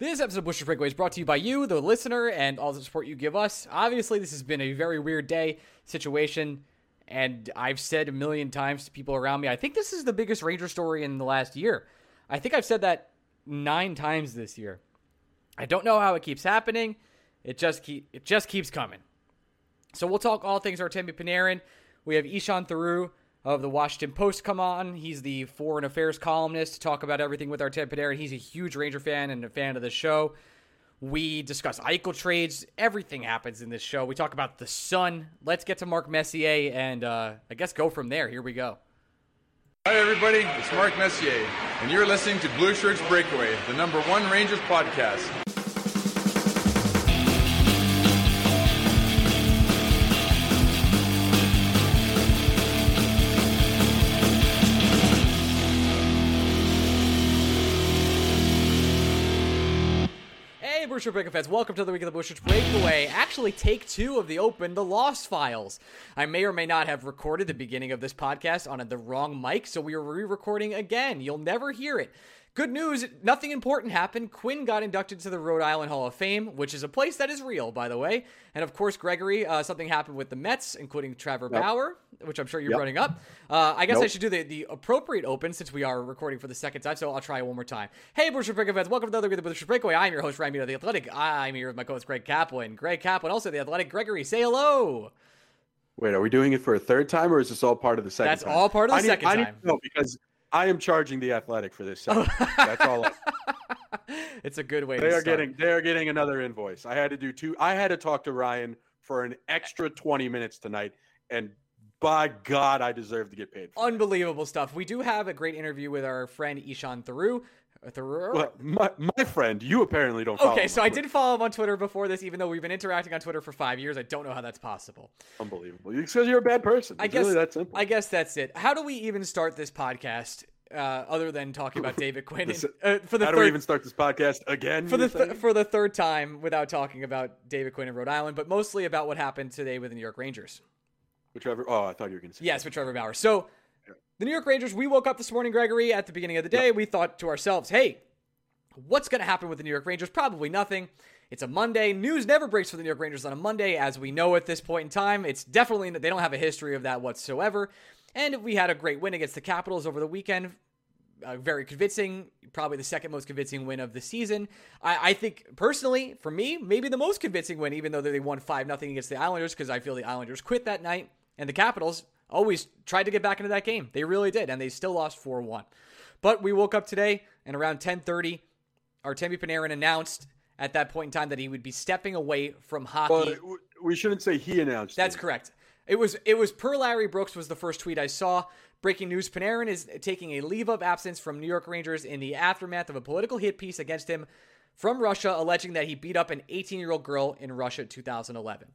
This episode of Bush's Breakaway is brought to you by you, the listener, and all the support you give us. Obviously, this has been a very weird day situation, and I've said a million times to people around me, I think this is the biggest Ranger story in the last year. I think I've said that nine times this year. I don't know how it keeps happening. It just keep it just keeps coming. So we'll talk all things Artemi Panarin. We have Ishan Tharoor of the Washington Post come on. He's the foreign affairs columnist to talk about everything with Artemi Panarin. He's a huge Ranger fan and a fan of the show. We discuss Eichel trades. Everything happens in this show. We talk about the Sun. Let's get to Mark Messier and uh, I guess go from there. Here we go. Hi, everybody. It's Mark Messier, and you're listening to Blue Shirts Breakaway, the number one Rangers podcast. Blue Shirts Breaker fans, welcome to the week of the Blue Shirts Breakaway. Actually, take two of the Open, the Lost Files. I may or may not have recorded the beginning of this podcast on the wrong mic, so we are re recording again. You'll never hear it. Good news, nothing important happened. Quinn got inducted to the Rhode Island Hall of Fame, which is a place that is real, by the way. And of course, Gregory, uh, something happened with the Mets, including Trevor Bauer, which I'm sure you're Yep. running up. Uh, I guess I should do the, the appropriate open since we are recording for the second time, so I'll try it one more time. Hey, Blue Shirts Breaker fans, welcome to another the Booster Breakaway. I'm your host, Ryan of The Athletic. I'm here with my co-host, Greg Kaplan. Greg Kaplan, also The Athletic. Gregory, say hello. Wait, are we doing it for a third time, or is this all part of the second That's time? all part of the I need, second I need time. to know because I am charging the athletic for this. Oh. Segment. That's all. It's a good way they to are start. getting. They are getting another invoice. I had to do two. I had to talk to Ryan for an extra twenty minutes tonight, and by God, I deserve to get paid. For Unbelievable stuff. We do have a great interview with our friend Ishan Tharoor. Tharoor? Well, my, my friend, you apparently don't. Follow Okay, so I Twitter. did follow him on Twitter before this, even though we've been interacting on Twitter for five years. I don't know how that's possible. Unbelievable. It's because you're a bad person. I guess really that simple. I guess that's it. How do we even start this podcast uh, other than talking about David Quinn This- and, uh, for the How third do we even start this podcast again? for the th- for the third time without talking about David Quinn in Rhode Island, but mostly about what happened today with the New York Rangers. Whichever. Oh, I thought you were going to say. Yes, with Trevor Bauer. So the New York Rangers, we woke up this morning, Gregory, at the beginning of the day. We thought to ourselves, hey, what's going to happen with the New York Rangers? Probably nothing. It's a Monday. News never breaks for the New York Rangers on a Monday, as we know at this point in time. It's definitely, they don't have a history of that whatsoever. And we had a great win against the Capitals over the weekend. Uh, very convincing, probably the second most convincing win of the season. I, I think personally, for me, maybe the most convincing win, even though they won five nothing against the Islanders, because I feel the Islanders quit that night, and the Capitals always tried to get back into that game. They really did, and they still lost four one. But we woke up today, and around ten thirty, Artemi Panarin announced at that point in time that he would be stepping away from hockey. Well, we shouldn't say he announced. That's it. correct. It was it was per Larry Brooks was the first tweet I saw. Breaking news: Panarin is taking a leave of absence from New York Rangers in the aftermath of a political hit piece against him from Russia, alleging that he beat up an 18-year-old girl in Russia, 2011.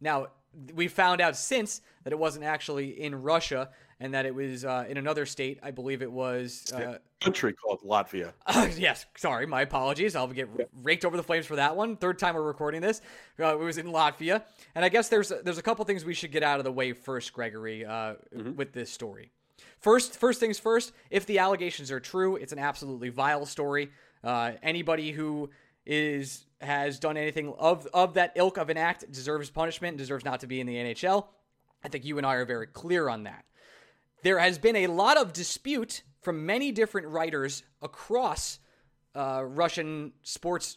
Now we found out since that it wasn't actually in Russia and that it was uh, in another state. I believe it was. Uh, country called Latvia. uh, yes, sorry, my apologies. I'll get raked over the flames for that one. Third time we're recording this. Uh, it was in Latvia, and I guess there's there's a couple things we should get out of the way first, Gregory, uh, with this story. First, first things first. If the allegations are true, it's an absolutely vile story. Uh, anybody who is has done anything of of that ilk of an act deserves punishment, deserves not to be in the NHL. I think you and I are very clear on that. There has been a lot of dispute from many different writers across uh, Russian sports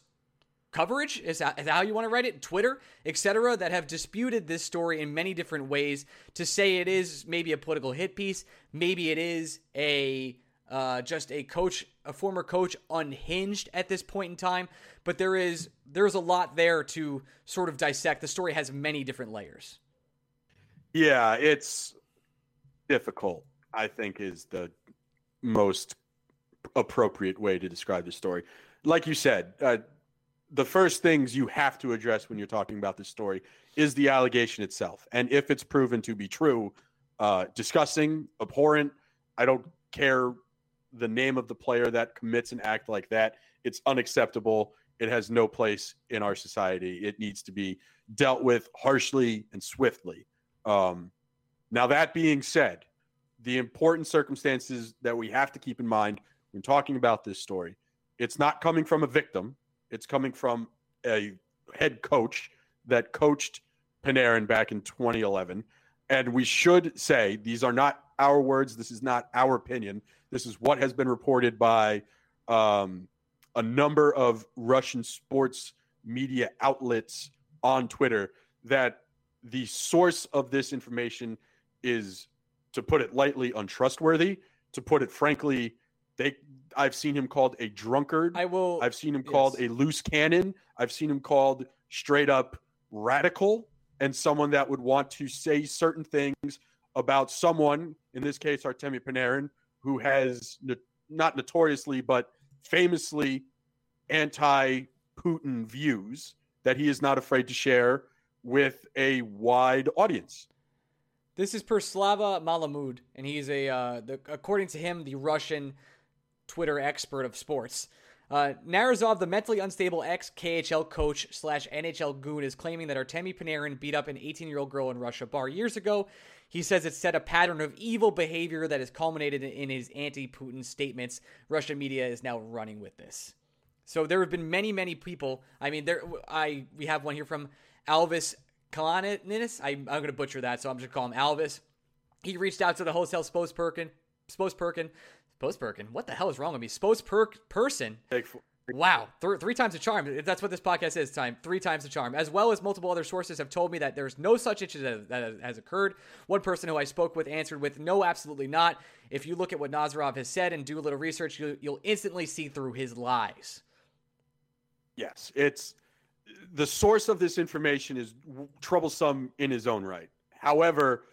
coverage is that, is that how you want to write it? Twitter etc that have disputed this story in many different ways. To say it is maybe a political hit piece maybe it is a uh, just a coach a former coach unhinged at this point in time. But there is there's a lot there to sort of dissect. The story has many different layers. Yeah it's difficult i think is the most appropriate way to describe the story. Like you said uh, the first things you have to address when you're talking about this story is the allegation itself. And if it's proven to be true, uh, disgusting, abhorrent, I don't care the name of the player that commits an act like that. It's unacceptable. It has no place in our society. It needs to be dealt with harshly and swiftly. Um, now, that being said, the important circumstances that we have to keep in mind when talking about this story, it's not coming from a victim it's coming from a head coach that coached Panarin back in 2011. And we should say these are not our words. This is not our opinion. This is what has been reported by um, a number of Russian sports media outlets on Twitter that the source of this information is, to put it lightly, untrustworthy. To put it frankly, they I've seen him called a drunkard. I will. I've seen him called yes. a loose cannon. I've seen him called straight up radical and someone that would want to say certain things about someone, in this case, Artemi Panarin, who has no, not notoriously, but famously anti Putin views that he is not afraid to share with a wide audience. This is per Slava Malamud, and he's a, uh, the, according to him, the Russian Twitter expert of sports. Uh, Nazarov, the mentally unstable ex KHL coach slash NHL goon, is claiming that Artemi Panarin beat up an 18 year old girl in Russia bar years ago. He says it set a pattern of evil behavior that has culminated in his anti Putin statements. Russian media is now running with this. So there have been many, many people. I mean, there. I we have one here from Alvis Kalaninis. I, I'm going to butcher that, so I'm just going to call him Alvis. He reached out to the wholesale spokesperson, spokesperson Spokesperson. What the hell is wrong with me? Spokesperson. Wow, Th- three times the charm. That's what this podcast is. Time three times the charm, as well as multiple other sources have told me that there's no such incident that has occurred. One person who I spoke with answered with, "No, absolutely not." If you look at what Nazarov has said and do a little research, you, you'll instantly see through his lies. Yes, it's the source of this information is troublesome in his own right. However,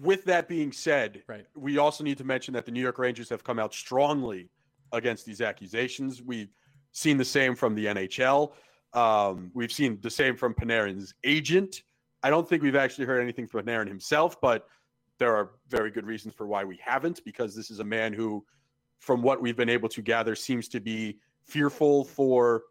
with that being said, right. we also need to mention that the New York Rangers have come out strongly against these accusations. We've seen the same from the NHL. Um, we've seen the same from Panarin's agent. I don't think we've actually heard anything from Panarin himself, but there are very good reasons for why we haven't, because this is a man who, from what we've been able to gather, seems to be fearful for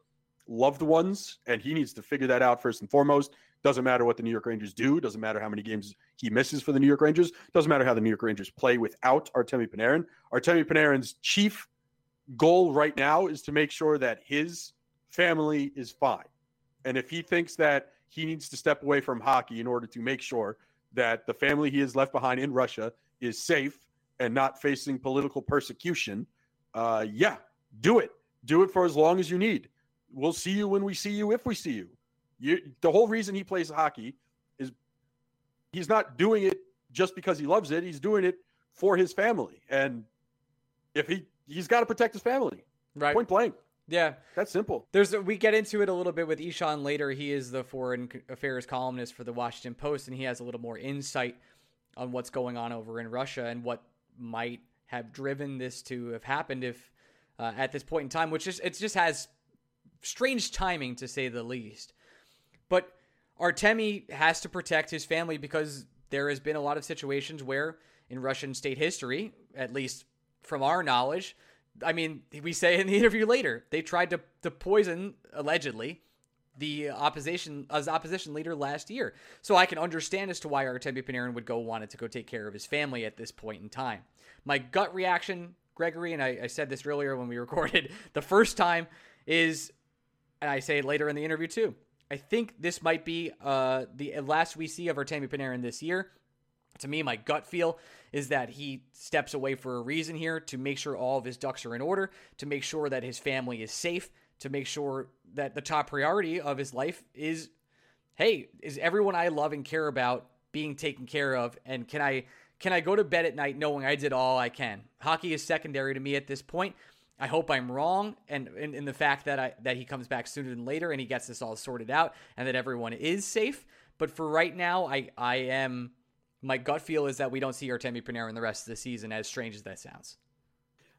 loved ones, and he needs to figure that out first and foremost. Doesn't matter what the New York Rangers do. Doesn't matter how many games he misses for the New York Rangers. Doesn't matter how the New York Rangers play without Artemi Panarin. Artemi Panarin's chief goal right now is to make sure that his family is fine. And if he thinks that he needs to step away from hockey in order to make sure that the family he has left behind in Russia is safe and not facing political persecution, uh, yeah, do it. Do it for as long as you need. We'll see you when we see you, if we see you. You, the whole reason he plays hockey he's not doing it just because he loves it. He's doing it for his family, and if he he's got to protect his family, right? Point blank. Yeah, that's simple. There's we get into it a little bit with Ishan later. He is the foreign affairs columnist for the Washington Post, and he has a little more insight on what's going on over in Russia and what might have driven this to have happened if uh, at this point in time, which is it just has strange timing to say the least. But Artemi has to protect his family because there has been a lot of situations where in Russian state history, at least from our knowledge, I mean, we say in the interview later, they tried to, to poison, allegedly, the opposition as opposition leader last year. So I can understand as to why Artemi Panarin would go wanted to go take care of his family at this point in time. My gut reaction, Gregory, and I, I said this earlier when we recorded the first time, is, and I say it later in the interview too, I think this might be uh, the last we see of Artemi Panarin this year. To me, my gut feel is that he steps away for a reason here to make sure all of his ducks are in order, to make sure that his family is safe, to make sure that the top priority of his life is hey, is everyone I love and care about being taken care of and can I can I go to bed at night knowing I did all I can? Hockey is secondary to me at this point. I hope I'm wrong, and in, in the fact that I that he comes back sooner than later and he gets this all sorted out, and that everyone is safe. But for right now, I I am my gut feel is that we don't see Artemi Panarin the rest of the season. As strange as that sounds,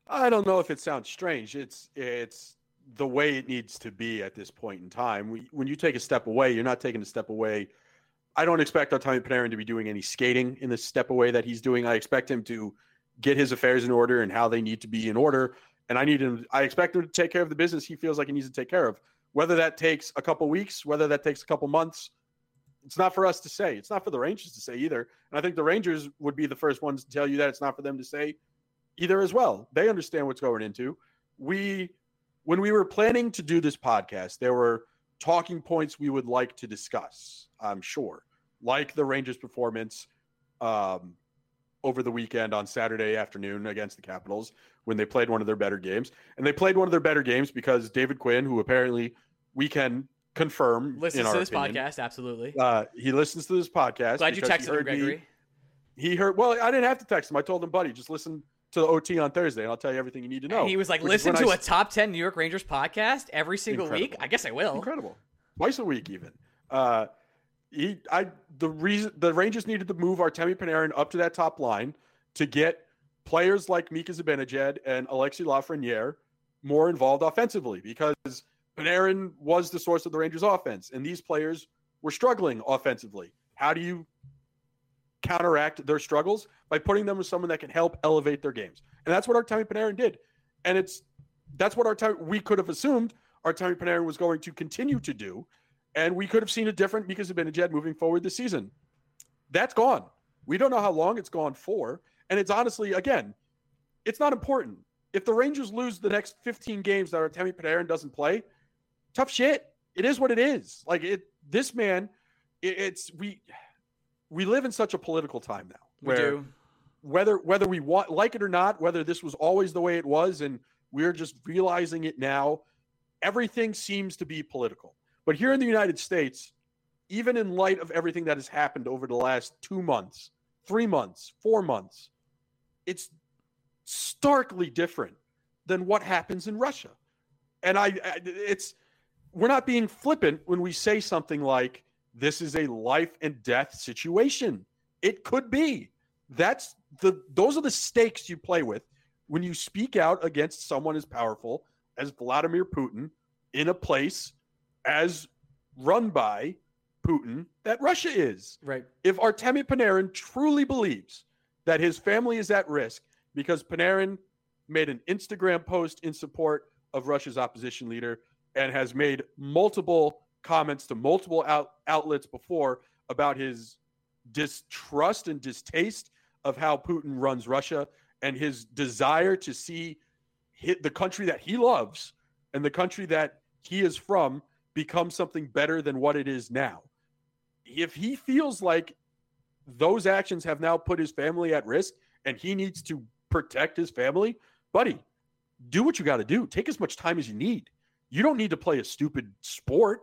I don't know if it sounds strange. It's it's the way it needs to be at this point in time. When you take a step away, you're not taking a step away. I don't expect Artemi Panarin to be doing any skating in the step away that he's doing. I expect him to get his affairs in order and how they need to be in order. And I need him. I expect him to take care of the business he feels like he needs to take care of. Whether that takes a couple weeks, whether that takes a couple months, it's not for us to say. It's not for the Rangers to say either. And I think the Rangers would be the first ones to tell you that it's not for them to say either as well. They understand what's going into. We when we were planning to do this podcast, there were talking points we would like to discuss, I'm sure, like the Rangers' performance um, over the weekend on Saturday afternoon against the Capitals when they played one of their better games. And they played one of their better games because David Quinn, who apparently we can confirm listens to this opinion, podcast, absolutely. Uh, he listens to this podcast. Glad you texted him, Gregory. Me, he heard. Well, I didn't have to text him. I told him, buddy, just listen to the OT on Thursday, and I'll tell you everything you need to know. And he was like, listen to I... a top 10 New York Rangers podcast every single Incredible. week. I guess I will. Incredible. Twice a week, even. Uh, he, I, the reason the Rangers needed to move Artemi Panarin up to that top line to get players like Mika Zibanejad and Alexi Lafreniere more involved offensively because Panarin was the source of the Rangers offense, and these players were struggling offensively. How do you counteract their struggles by putting them with someone that can help elevate their games. And that's what Artemi Panarin did. And it's that's what Artemi we could have assumed Artemi Panarin was going to continue to do. And we could have seen a different Mika Zibanejad moving forward this season. That's gone. We don't know how long it's gone for. And it's honestly, again, it's not important. If the Rangers lose the next 15 games that Artemi Panarin doesn't play, tough shit. It is what it is. Like it, this man, it, it's we we live in such a political time now where whether whether we want like it or not, whether this was always the way it was and we're just realizing it now, everything seems to be political. But here in the United States, even in light of everything that has happened over the last 2 months, 3 months, 4 months, it's starkly different than what happens in Russia. And I it's we're not being flippant when we say something like this is a life and death situation. It could be. That's the those are the stakes you play with when you speak out against someone as powerful as Vladimir Putin in a place as run by Putin that Russia is. Right. If Artemi Panarin truly believes that his family is at risk because Panarin made an Instagram post in support of Russia's opposition leader and has made multiple comments to multiple out, outlets before about his distrust and distaste of how Putin runs Russia and his desire to see hit the country that he loves and the country that he is from become something better than what it is now. If he feels like those actions have now put his family at risk and he needs to protect his family, buddy, do what you got to do. Take as much time as you need. You don't need to play a stupid sport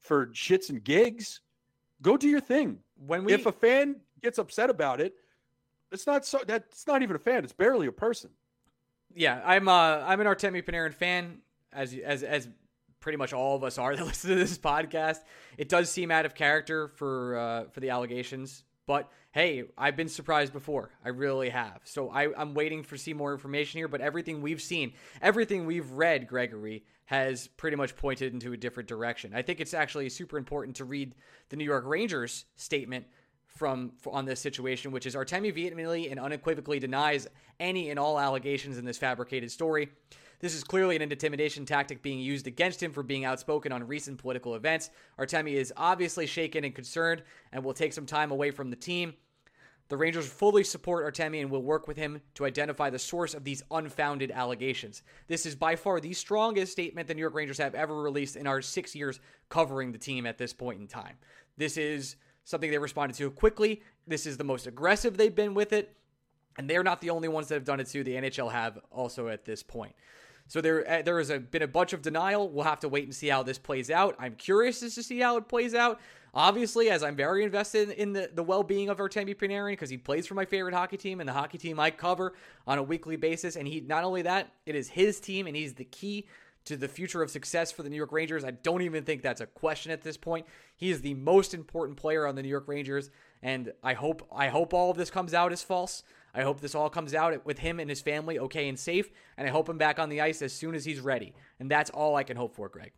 for shits and gigs, go do your thing. When we, if a fan gets upset about it, it's not so that's not even a fan. It's barely a person. Yeah, I'm uh I'm an Artemi Panarin fan, as as as pretty much all of us are that listen to this podcast. It does seem out of character for uh, for the allegations, but hey, I've been surprised before. I really have. So I, I'm waiting for see more information here. But everything we've seen, everything we've read, Gregory, has pretty much pointed into a different direction. I think it's actually super important to read the New York Rangers statement from on this situation, which is Artemi vehemently and unequivocally denies any and all allegations in this fabricated story. This is clearly an intimidation tactic being used against him for being outspoken on recent political events. Artemi is obviously shaken and concerned and will take some time away from the team. The Rangers fully support Artemi and will work with him to identify the source of these unfounded allegations. This is by far the strongest statement the New York Rangers have ever released in our six years covering the team at this point in time. This is something they responded to quickly. This is the most aggressive they've been with it. And they're not the only ones that have done it too. The NHL have also at this point. So there, uh, there has a, been a bunch of denial. We'll have to wait and see how this plays out. I'm curious to see how it plays out. Obviously, as I'm very invested in the, the well being of Artemi Panarin because he plays for my favorite hockey team and the hockey team I cover on a weekly basis. And he not only that, it is his team and he's the key to the future of success for the New York Rangers. I don't even think that's a question at this point. He is the most important player on the New York Rangers, and I hope I hope all of this comes out as false. I hope this all comes out with him and his family okay and safe, and I hope him back on the ice as soon as he's ready. And that's all I can hope for, Greg.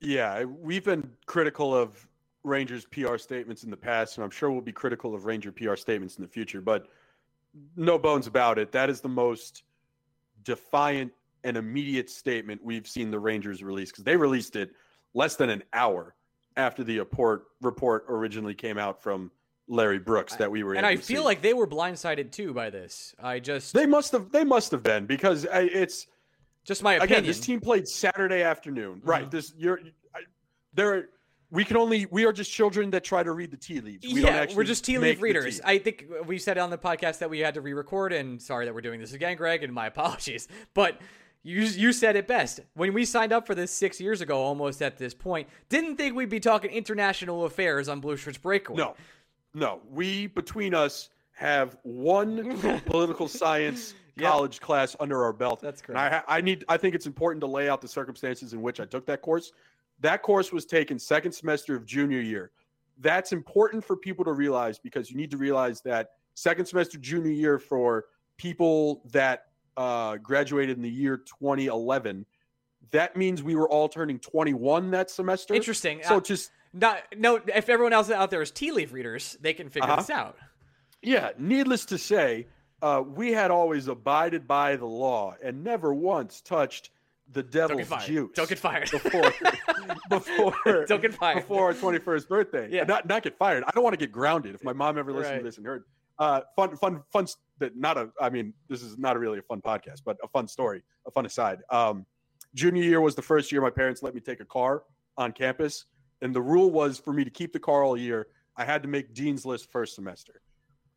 Yeah, we've been critical of Rangers PR statements in the past, and I'm sure we'll be critical of Ranger PR statements in the future, but no bones about it. That is the most defiant and immediate statement we've seen the Rangers release because they released it less than an hour after the report report originally came out from Larry Brooks that we were. And I feel see. like they were blindsided too by this. I just they must have they must have been because I, it's just my opinion. Again, this team played Saturday afternoon, mm-hmm. right? This you're there. We can only we are just children that try to read the tea leaves. We don't actually yeah, we're just tea leaf readers. I think we said on the podcast that we had to re-record, and sorry that we're doing this again, Greg, and my apologies. But you you said it best. When we signed up for this six years ago, almost at this point, didn't think we'd be talking international affairs on Blue Shirts Breakaway. No, no, we between us have one political science college class under our belt. That's correct. I, I need. I think it's important to lay out the circumstances in which I took that course. That course was taken second semester of junior year. That's important for people to realize because you need to realize that second semester junior year for people that uh, graduated in the year 2011. That means we were all turning 21 that semester. Interesting. So uh, just not no. If everyone else out there is tea leaf readers, they can figure uh-huh. this out. Yeah. Needless to say, uh, we had always abided by the law and never once touched the devil's Don't juice. Don't get fired before before Don't get fired before our twenty first birthday. Yeah. Not not get fired. I don't want to get grounded. If my mom ever listened right. to this and heard, uh, fun fun fun. That not a. I mean, this is not really a fun podcast, but a fun story, a fun aside. Um, junior year was the first year my parents let me take a car on campus and the rule was for me to keep the car all year, I had to make Dean's List first semester.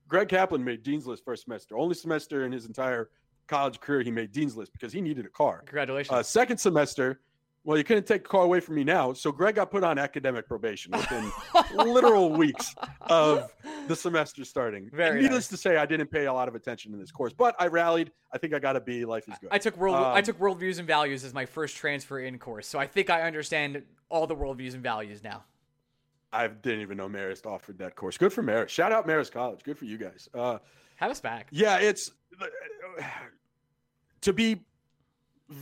Greg Kaplan made Dean's List first semester. Only semester in his entire college career he made Dean's List because he needed a car. Congratulations. Uh, second semester, well, you couldn't take the car away from me now. So Greg got put on academic probation within literal weeks of the semester starting. Very needless nice. to say, I didn't pay a lot of attention in this course, but I rallied. I think I got a B. Life is good. I took world um, I took worldviews and values as my first transfer in course, so I think I understand all the worldviews and values now. I didn't even know Marist offered that course. Good for Marist. Shout out Marist College. Good for you guys. Uh, Have us back. Yeah, it's to be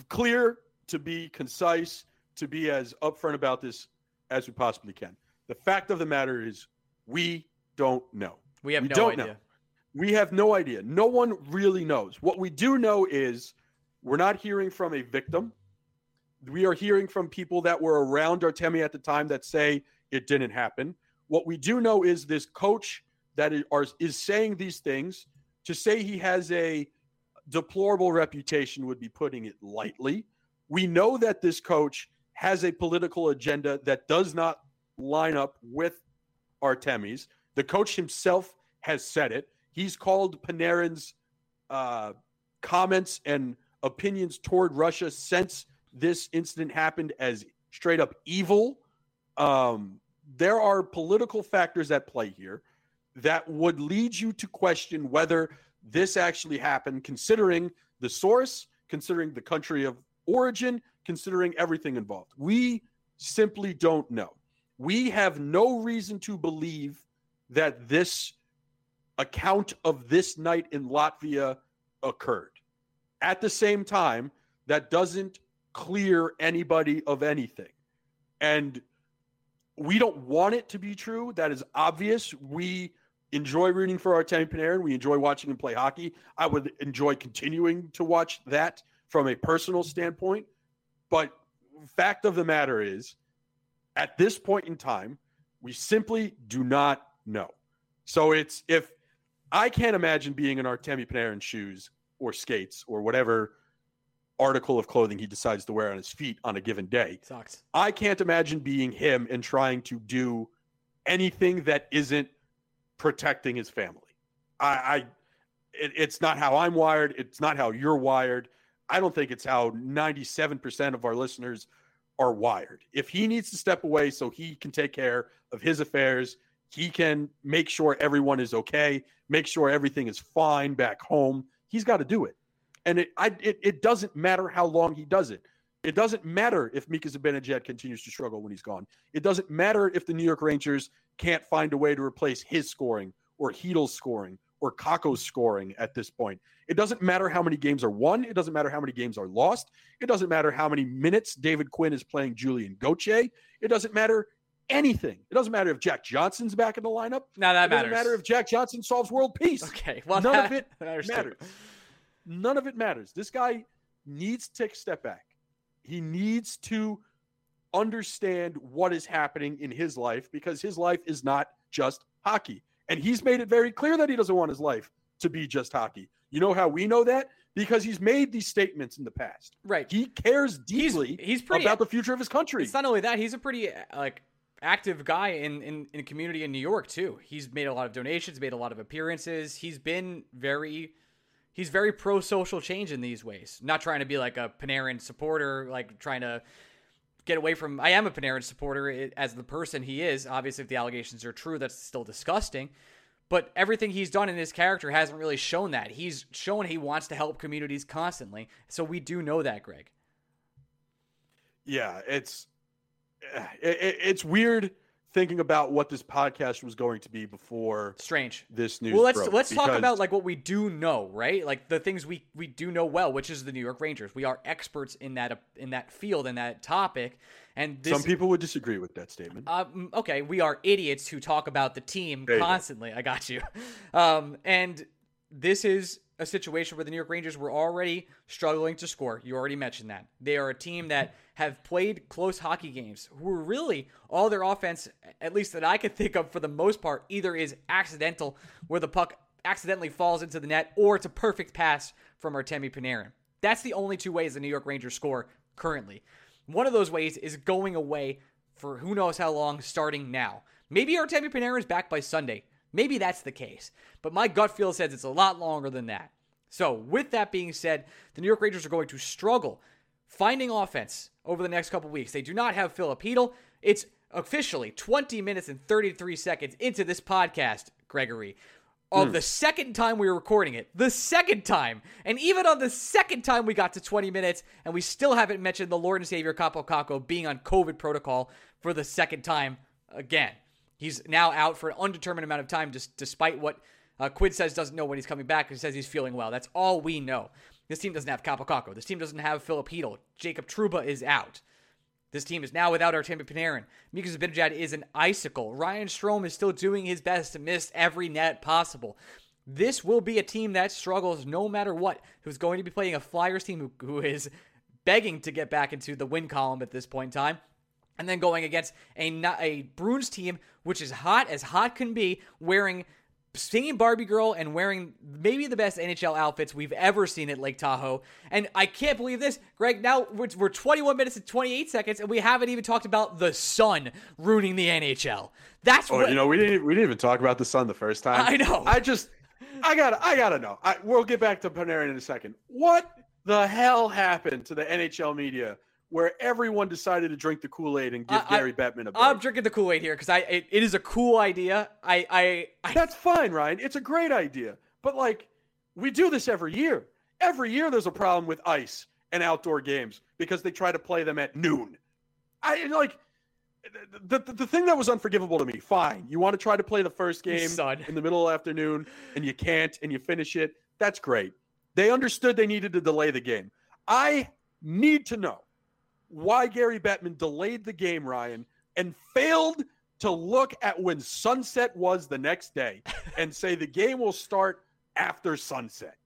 clear, to be concise, to be as upfront about this as we possibly can. The fact of the matter is, we don't know. We have we no don't idea. Know. We have no idea. No one really knows. What we do know is we're not hearing from a victim. We are hearing from people that were around Artemi at the time that say it didn't happen. What we do know is this coach that is, is saying these things to say he has a deplorable reputation would be putting it lightly. We know that this coach has a political agenda that does not line up with Artemi's. The coach himself has said it. He's called Panarin's uh, comments and opinions toward Russia since this incident happened as straight up evil. Um, there are political factors at play here that would lead you to question whether this actually happened, considering the source, considering the country of origin, considering everything involved. We simply don't know. We have no reason to believe that this account of this night in Latvia occurred. At the same time, that doesn't clear anybody of anything. And we don't want it to be true. That is obvious. We enjoy rooting for our Artemi Panarin. We enjoy watching him play hockey. I would enjoy continuing to watch that from a personal standpoint. But fact of the matter is, at this point in time, we simply do not know. So it's if I can't imagine being in Artemi Panarin shoes or skates or whatever article of clothing he decides to wear on his feet on a given day. Sucks. I can't imagine being him and trying to do anything that isn't protecting his family. I, I it, it's not how I'm wired. It's not how you're wired. I don't think it's how 97% of our listeners are wired. If he needs to step away so he can take care of his affairs, he can make sure everyone is okay, make sure everything is fine back home. He's got to do it. And it, I, it, it doesn't matter how long he does it. It doesn't matter if Mika Zibanejad continues to struggle when he's gone. It doesn't matter if the New York Rangers can't find a way to replace his scoring or Chytil's scoring or Kakko's scoring at this point. It doesn't matter how many games are won. It doesn't matter how many games are lost. It doesn't matter how many minutes David Quinn is playing Julien Gauthier. It doesn't matter anything. It doesn't matter if Jack Johnson's back in the lineup. Now that it doesn't matters. matter if Jack Johnson solves world peace. Okay, well, none that of it matters too. matters. None of it matters. This guy needs to take a step back. He needs to understand what is happening in his life because his life is not just hockey. And he's made it very clear that he doesn't want his life to be just hockey. You know how we know that? Because he's made these statements in the past. Right. He cares deeply he's pretty- about the future of his country. It's not only that; he's a pretty like active guy in, in in community in New York too. He's made a lot of donations, made a lot of appearances. He's been very he's very pro social change in these ways. Not trying to be like a Panarin supporter, like trying to get away from. I am a Panarin supporter as the person he is. Obviously, if the allegations are true, that's still disgusting. But everything he's done in his character hasn't really shown that. He's shown he wants to help communities constantly. So we do know that, Greg. yeah, it's eh, it, it- it's weird thinking about what this podcast was going to be before Strange. this news. Well, let's broke, let's talk about like what we do know, right? Like the things we we do know well, which is the New York Rangers. We are experts in that in that field in that topic, and this, some people would disagree with that statement. um, okay, we are idiots who talk about the team constantly. I got you. Um, and this is a situation where the New York Rangers were already struggling to score. You already mentioned that. They are a team that have played close hockey games, who really all their offense, at least that I could think of for the most part, either is accidental, where the puck accidentally falls into the net, or it's a perfect pass from Artemi Panarin. That's the only two ways the New York Rangers score currently. One of those ways is going away for who knows how long, starting now. Maybe Artemi Panarin is back by Sunday. Maybe that's the case. But my gut feel says it's a lot longer than that. So, with that being said, the New York Rangers are going to struggle finding offense over the next couple weeks. They do not have Filip Chytil. It's officially 20 minutes and 33 seconds into this podcast, Gregory, of the second time we were recording it. The second time. And even on the second time we got to 20 minutes, and we still haven't mentioned the Lord and Savior Kaapo Kakko being on COVID protocol for the second time again. He's now out for an undetermined amount of time, just despite what uh, Quid says doesn't know when he's coming back. He says he's feeling well. That's all we know. This team doesn't have Kaapo This team doesn't have Filip Chytil. Jacob Trouba is out. This team is now without Artemi Panarin. Mika Zibanejad is an icicle. Ryan Strome is still doing his best to miss every net possible. This will be a team that struggles no matter what. Who's going to be playing a Flyers team who, who is begging to get back into the win column at this point in time. And then going against a, a Bruins team, which is hot as hot can be, wearing singing Barbie Girl and wearing maybe the best NHL outfits we've ever seen at Lake Tahoe. And I can't believe this, Greg. Now we're, we're 21 minutes and 28 seconds, and we haven't even talked about the sun ruining the NHL. That's Oh, what you know, we didn't we didn't even talk about the sun the first time. I know. I just I gotta I gotta know. I, we'll get back to Panarin in a second. What the hell happened to the NHL media where everyone decided to drink the Kool Aid and give I- Gary Bettman a break? I'm drinking the Kool Aid here because I it, it is a cool idea. I I, I That's fine, Ryan. It's a great idea. But like we do this every year. Every year there's a problem with ice and outdoor games because they try to play them at noon. I like the, the, the thing that was unforgivable to me. Fine, you want to try to play the first game Son. in the middle of the afternoon and you can't and you finish it. That's great. They understood they needed to delay the game. I need to know why Gary Bettman delayed the game, Ryan, and failed to look at when sunset was the next day and say the game will start after sunset.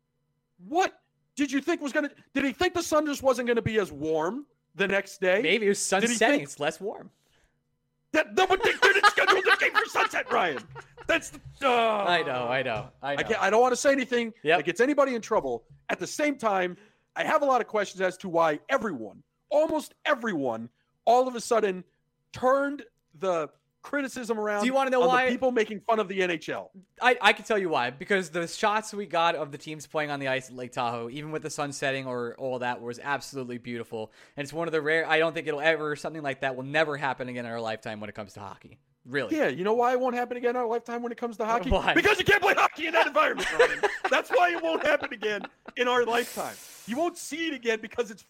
What did you think was going to? Did he think the sun just wasn't going to be as warm the next day? maybe it was sun setting. think- It's less warm. That, no, but they didn't schedule the game for sunset, Ryan. That's the. oh. I uh, know, I know, I know. I, can't, I don't want to say anything Yep. that gets anybody in trouble. At the same time, I have a lot of questions as to why everyone, almost everyone, all of a sudden turned the criticism around. Do you wanna know why? people making fun of the NHL? I, I can tell you why. Because the shots we got of the teams playing on the ice at Lake Tahoe, even with the sun setting or all that, was absolutely beautiful. And it's one of the rare. I don't think it'll ever something like that will never happen again in our lifetime when it comes to hockey. Really. Yeah, you know why it won't happen again in our lifetime when it comes to hockey? Why? Because you can't play hockey in that environment. That's why it won't happen again in our lifetime. You won't see it again because it's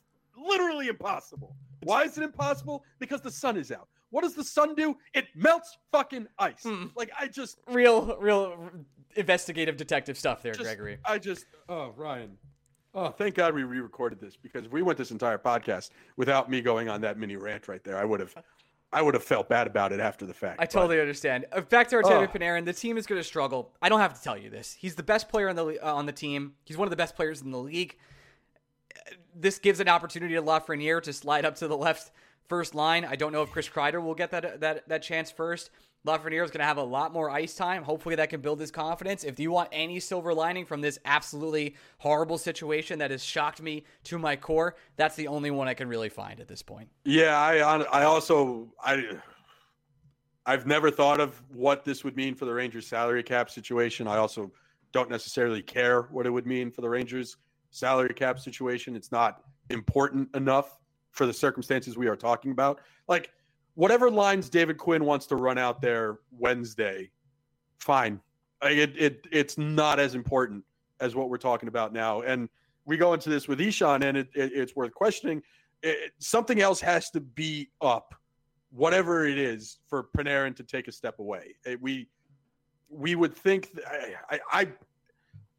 literally impossible. Why is it impossible? Because the sun is out. What does the sun do? It melts fucking ice. Hmm. Like I just, Real, real investigative detective stuff there, just Gregory. I just, oh Ryan, oh thank God we re-recorded this because if we went this entire podcast without me going on that mini rant right there, I would have, I would have felt bad about it after the fact. I But- totally understand. Uh, Back to Artemi Ugh. Panarin, the team is going to struggle. I don't have to tell you this. He's the best player on the uh, on the team. He's one of the best players in the league. This gives an opportunity to Lafreniere to slide up to the left first line. I don't know if Chris Kreider will get that that that chance first. Lafreniere is going to have a lot more ice time. Hopefully, that can build his confidence. If you want any silver lining from this absolutely horrible situation that has shocked me to my core, that's the only one I can really find at this point. Yeah, I I also I I've never thought of what this would mean for the Rangers salary cap situation. I also don't necessarily care what it would mean for the Rangers salary cap situation. It's not important enough for the circumstances we are talking about. Like whatever lines David Quinn wants to run out there Wednesday, fine. It, it it's not as important as what we're talking about now. And we go into this with Ishan, and it, it, it's worth questioning it, something else has to be up, whatever it is, for Panarin to take a step away. We we would think. th- I, I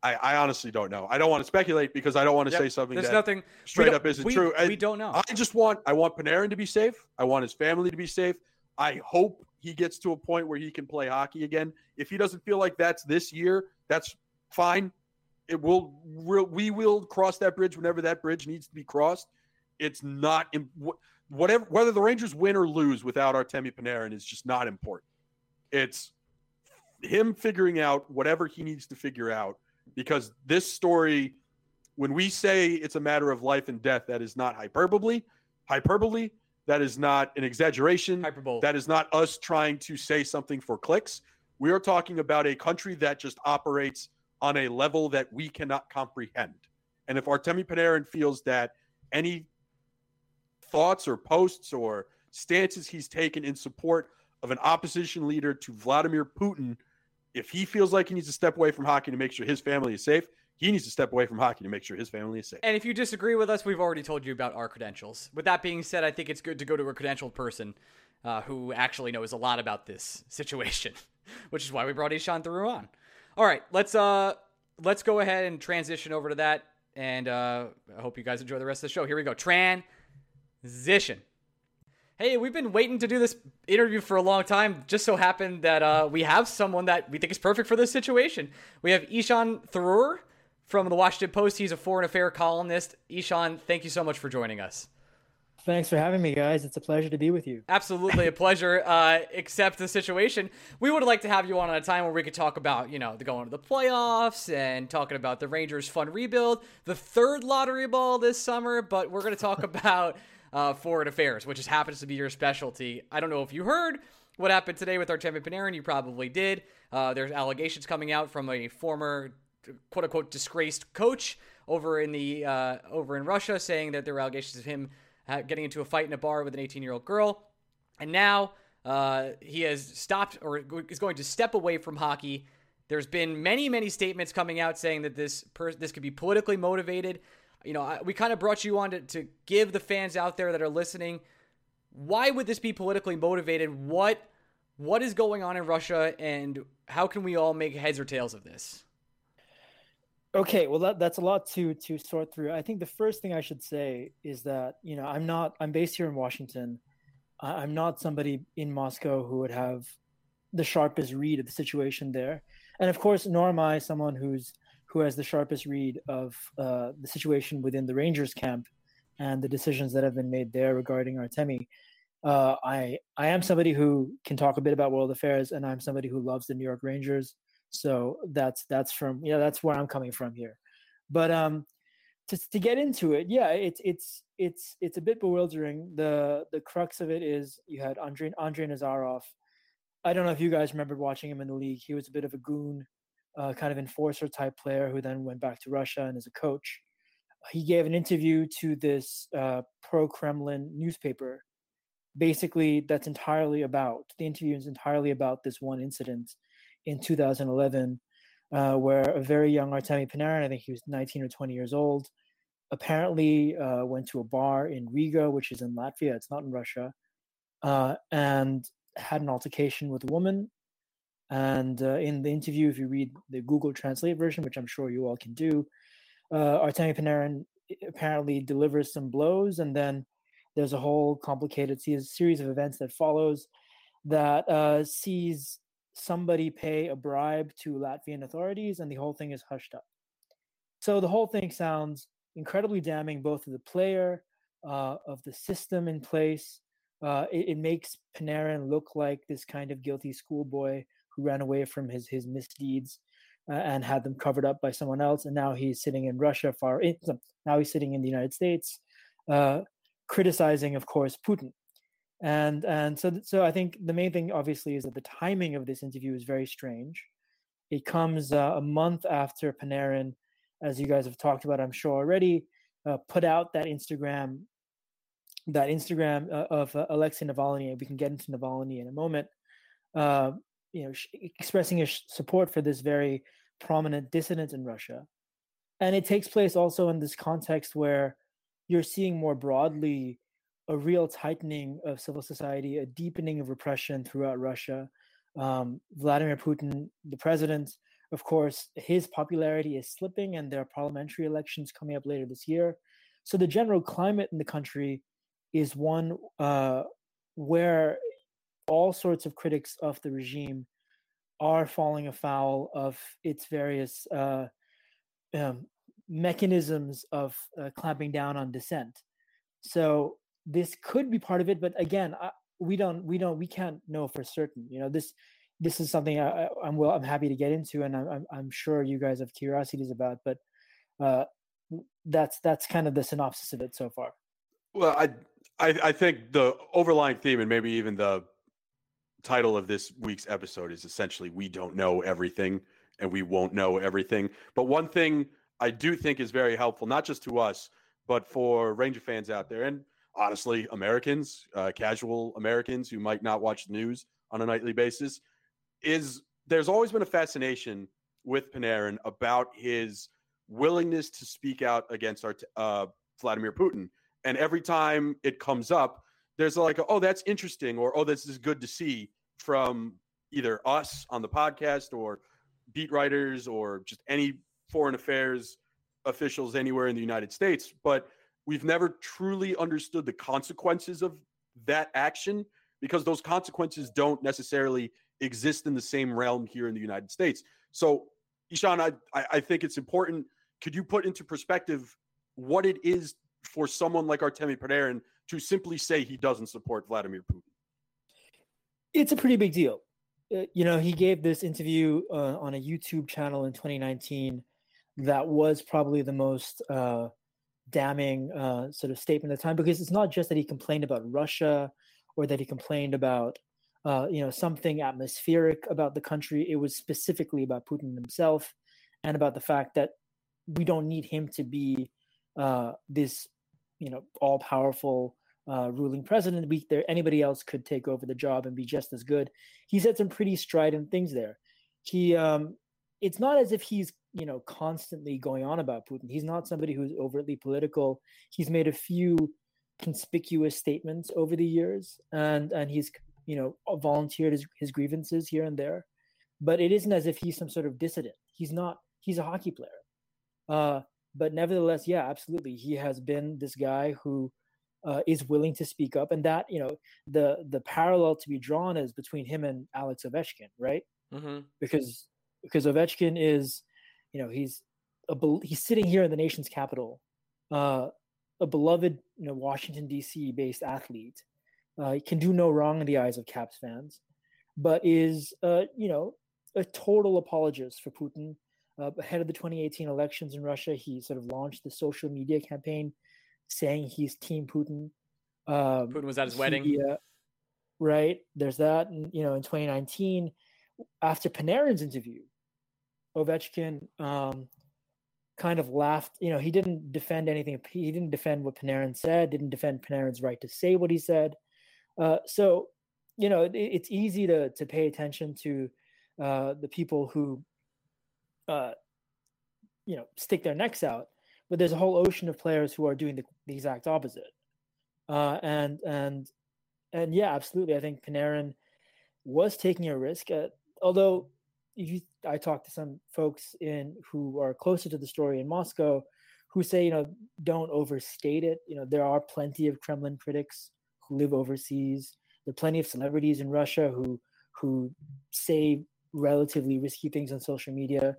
I I honestly don't know. I don't want to speculate because I don't want to Yep. say something There's that nothing straight up isn't we- true. I- We don't know. I just want I want Panarin to be safe. I want his family to be safe. I hope he gets to a point where he can play hockey again. If he doesn't feel like that's this year, that's fine. It will we'll, we will cross that bridge whenever that bridge needs to be crossed. It's not whatever whether the Rangers win or lose without Artemi Panarin is just not important. It's him figuring out whatever he needs to figure out because this story when we say it's a matter of life and death that is not hyperbole. Hyperbole that is not an exaggeration. Hyperbole. that is not us trying to say something for clicks. We are talking about a country that just operates on a level that we cannot comprehend. And if artemi panarin feels that any thoughts or posts or stances he's taken in support of an opposition leader to Vladimir Putin, if he feels like he needs to step away from hockey to make sure his family is safe, he needs to step away from hockey to make sure his family is safe. And if you disagree with us, we've already told you about our credentials. With that being said, I think it's good to go to a credentialed person uh, who actually knows a lot about this situation, which is why we brought Ishan Tharoor on. All right, let's uh let's go ahead and transition over to that, and uh, I hope you guys enjoy the rest of the show. Here we go. Transition. Hey, we've been waiting to do this interview for a long time. Just so happened that uh, we have someone that we think is perfect for this situation. We have Ishan Tharoor from the Washington Post. He's a foreign affair columnist. Ishan, thank you so much for joining us. Thanks for having me, guys. It's a pleasure to be with you. Absolutely a pleasure. Uh, except the situation, we would like to have you on at a time where we could talk about, you know, the going to the playoffs and talking about the Rangers' fun rebuild, the third lottery ball this summer. But we're going to talk about uh, foreign affairs, which just happens to be your specialty. I don't know if you heard what happened today with Artemi Panarin. You probably did. Uh, there's allegations coming out from a former quote unquote disgraced coach over in the uh, over in Russia, saying that there were allegations of him uh, getting into a fight in a bar with an 18 year old girl, and now uh, he has stopped or is going to step away from hockey. There's been many many statements coming out saying that this per- this could be politically motivated. You know, I, we kind of brought you on to, to give the fans out there that are listening. Why would this be politically motivated? What what is going on in Russia, and how can we all make heads or tails of this? Okay, well that that's a lot to to sort through. I think the first thing I should say is that you know I'm not I'm based here in Washington. I'm not somebody in Moscow who would have the sharpest read of the situation there, and of course, nor am I someone who's who has the sharpest read of uh, the situation within the Rangers camp and the decisions that have been made there regarding Artemi. Uh, I I am somebody who can talk a bit about world affairs, and I'm somebody who loves the New York Rangers. So that's that's from yeah that's where I'm coming from here. But um, to to get into it, yeah, it's it's it's it's a bit bewildering. The the crux of it is you had Andre Andre Nazarov I don't know if you guys remember watching him in the league. He was a bit of a goon, uh, kind of enforcer type player who then went back to Russia and is a coach. He gave an interview to this uh, pro Kremlin newspaper. Basically, that's entirely about the interview is entirely about this one incident in 2011, uh, where a very young Artemi Panarin, I think he was 19 or 20 years old, apparently uh, went to a bar in Riga, which is in Latvia. It's not in Russia, uh, and had an altercation with a woman. And uh, in the interview, if you read the Google Translate version, which I'm sure you all can do, uh, Artemi Panarin apparently delivers some blows, and then there's a whole complicated series of events that follows that uh, sees somebody pay a bribe to Latvian authorities, and the whole thing is hushed up. So the whole thing sounds incredibly damning, both of the player, uh, of the system in place. Uh, it, it, makes Panarin look like this kind of guilty schoolboy who ran away from his his misdeeds uh, and had them covered up by someone else, and now he's sitting in Russia, far in, now he's sitting in the United States, uh, criticizing, of course, Putin and and so so I think the main thing obviously is that the timing of this interview is very strange. It comes uh, a month after Panarin, as you guys have talked about, I'm sure already, uh, put out that Instagram that Instagram uh, of uh, Alexei Navalny. We can get into Navalny in a moment. Uh, you know, expressing his support for this very prominent dissident in Russia, and it takes place also in this context where you're seeing more broadly a real tightening of civil society, a deepening of repression throughout Russia. Um, Vladimir Putin, the president, of course, his popularity is slipping, and there are parliamentary elections coming up later this year. So the general climate in the country is one uh, where all sorts of critics of the regime are falling afoul of its various uh, um, mechanisms of uh, clamping down on dissent. So this could be part of it but again I, we don't we don't we can't know for certain you know this this is something I, am well i'm happy to get into and I'm, I'm sure you guys have curiosities about but uh that's that's kind of the synopsis of it so far well i i, I think the overlying theme and maybe even the title of this week's episode is essentially we don't know everything and we won't know everything but one thing i do think is very helpful not just to us but for ranger fans out there and honestly, Americans, uh, casual Americans who might not watch the news on a nightly basis, is there's always been a fascination with Panarin about his willingness to speak out against our uh, Vladimir Putin. And every time it comes up, there's like, oh, that's interesting, or oh, this is good to see from either us on the podcast or beat writers or just any foreign affairs officials anywhere in the United States. But we've never truly understood the consequences of that action because those consequences don't necessarily exist in the same realm here in the United States. So, Ishan, I, I think it's important. Could you put into perspective what it is for someone like Artemi Panarin to simply say he doesn't support Vladimir Putin? It's a pretty big deal. Uh, you know, he gave this interview uh, on a YouTube channel in 2019 that was probably the most uh, damning uh, sort of statement at the time because it's not just that he complained about Russia or that he complained about uh, you know something atmospheric about the country. It was specifically about Putin himself and about the fact that we don't need him to be uh, this you know all powerful uh, ruling president. We there anybody else could take over the job and be just as good. He said some pretty strident things there. He um, it's not as if he's you know constantly going on about Putin. He's not somebody who's overtly political. He's made a few conspicuous statements over the years, and and he's you know volunteered his, his grievances here and there, but it isn't as if he's some sort of dissident. He's not. He's a hockey player. Uh, but nevertheless, yeah, absolutely, he has been this guy who uh, is willing to speak up, and that you know the the parallel to be drawn is between him and Alex Ovechkin, right? Mm-hmm. Because because Ovechkin is you know he's a he's sitting here in the nation's capital, uh, a beloved you know Washington D.C. based athlete. Uh, can do no wrong in the eyes of Caps fans, but is uh, you know a total apologist for Putin. Uh, ahead of the 2018 elections in Russia, he sort of launched the social media campaign saying he's Team Putin. Um, Putin was at his he, wedding. Uh, right? There's that. And, you know, in 2019, after Panarin's interview, Ovechkin um, kind of laughed. You know, he didn't defend anything. He didn't defend what Panarin said. Didn't defend Panarin's right to say what he said. Uh, so, you know, it, it's easy to to pay attention to uh, the people who, uh, you know, stick their necks out. But there's a whole ocean of players who are doing the, the exact opposite. Uh, and and and yeah, absolutely. I think Panarin was taking a risk. At, although you, I talked to some folks in who are closer to the story in Moscow, who say you know don't overstate it. You know there are plenty of Kremlin critics who live overseas. There are plenty of celebrities in Russia who who say relatively risky things on social media.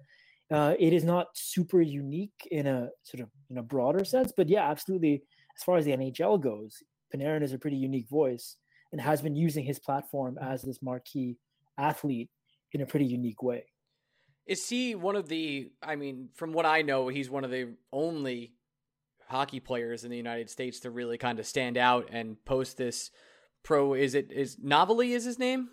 Uh, it is not super unique in a sort of in a broader sense, but yeah, absolutely. As far as the NHL goes, Panarin is a pretty unique voice and has been using his platform as this marquee athlete in a pretty unique way. Is he one of the? I mean, from what I know, he's one of the only hockey players in the United States to really kind of stand out and post this pro. Is it is Navalny is his name?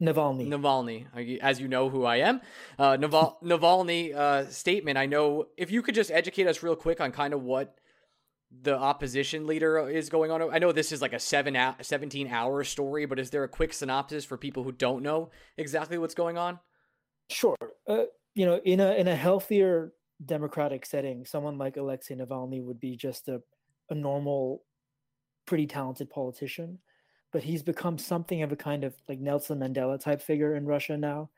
Navalny. Navalny, as you know who I am. Uh, Naval- Navalny uh, statement. I know if you could just educate us real quick on kind of what the opposition leader is going on. I know this is like a seven 17 hour story, but is there a quick synopsis for people who don't know exactly what's going on? Sure. Uh, you know, in a in a healthier democratic setting, someone like Alexei Navalny would be just a, a normal, pretty talented politician. But he's become something of a kind of like Nelson Mandela type figure in Russia now.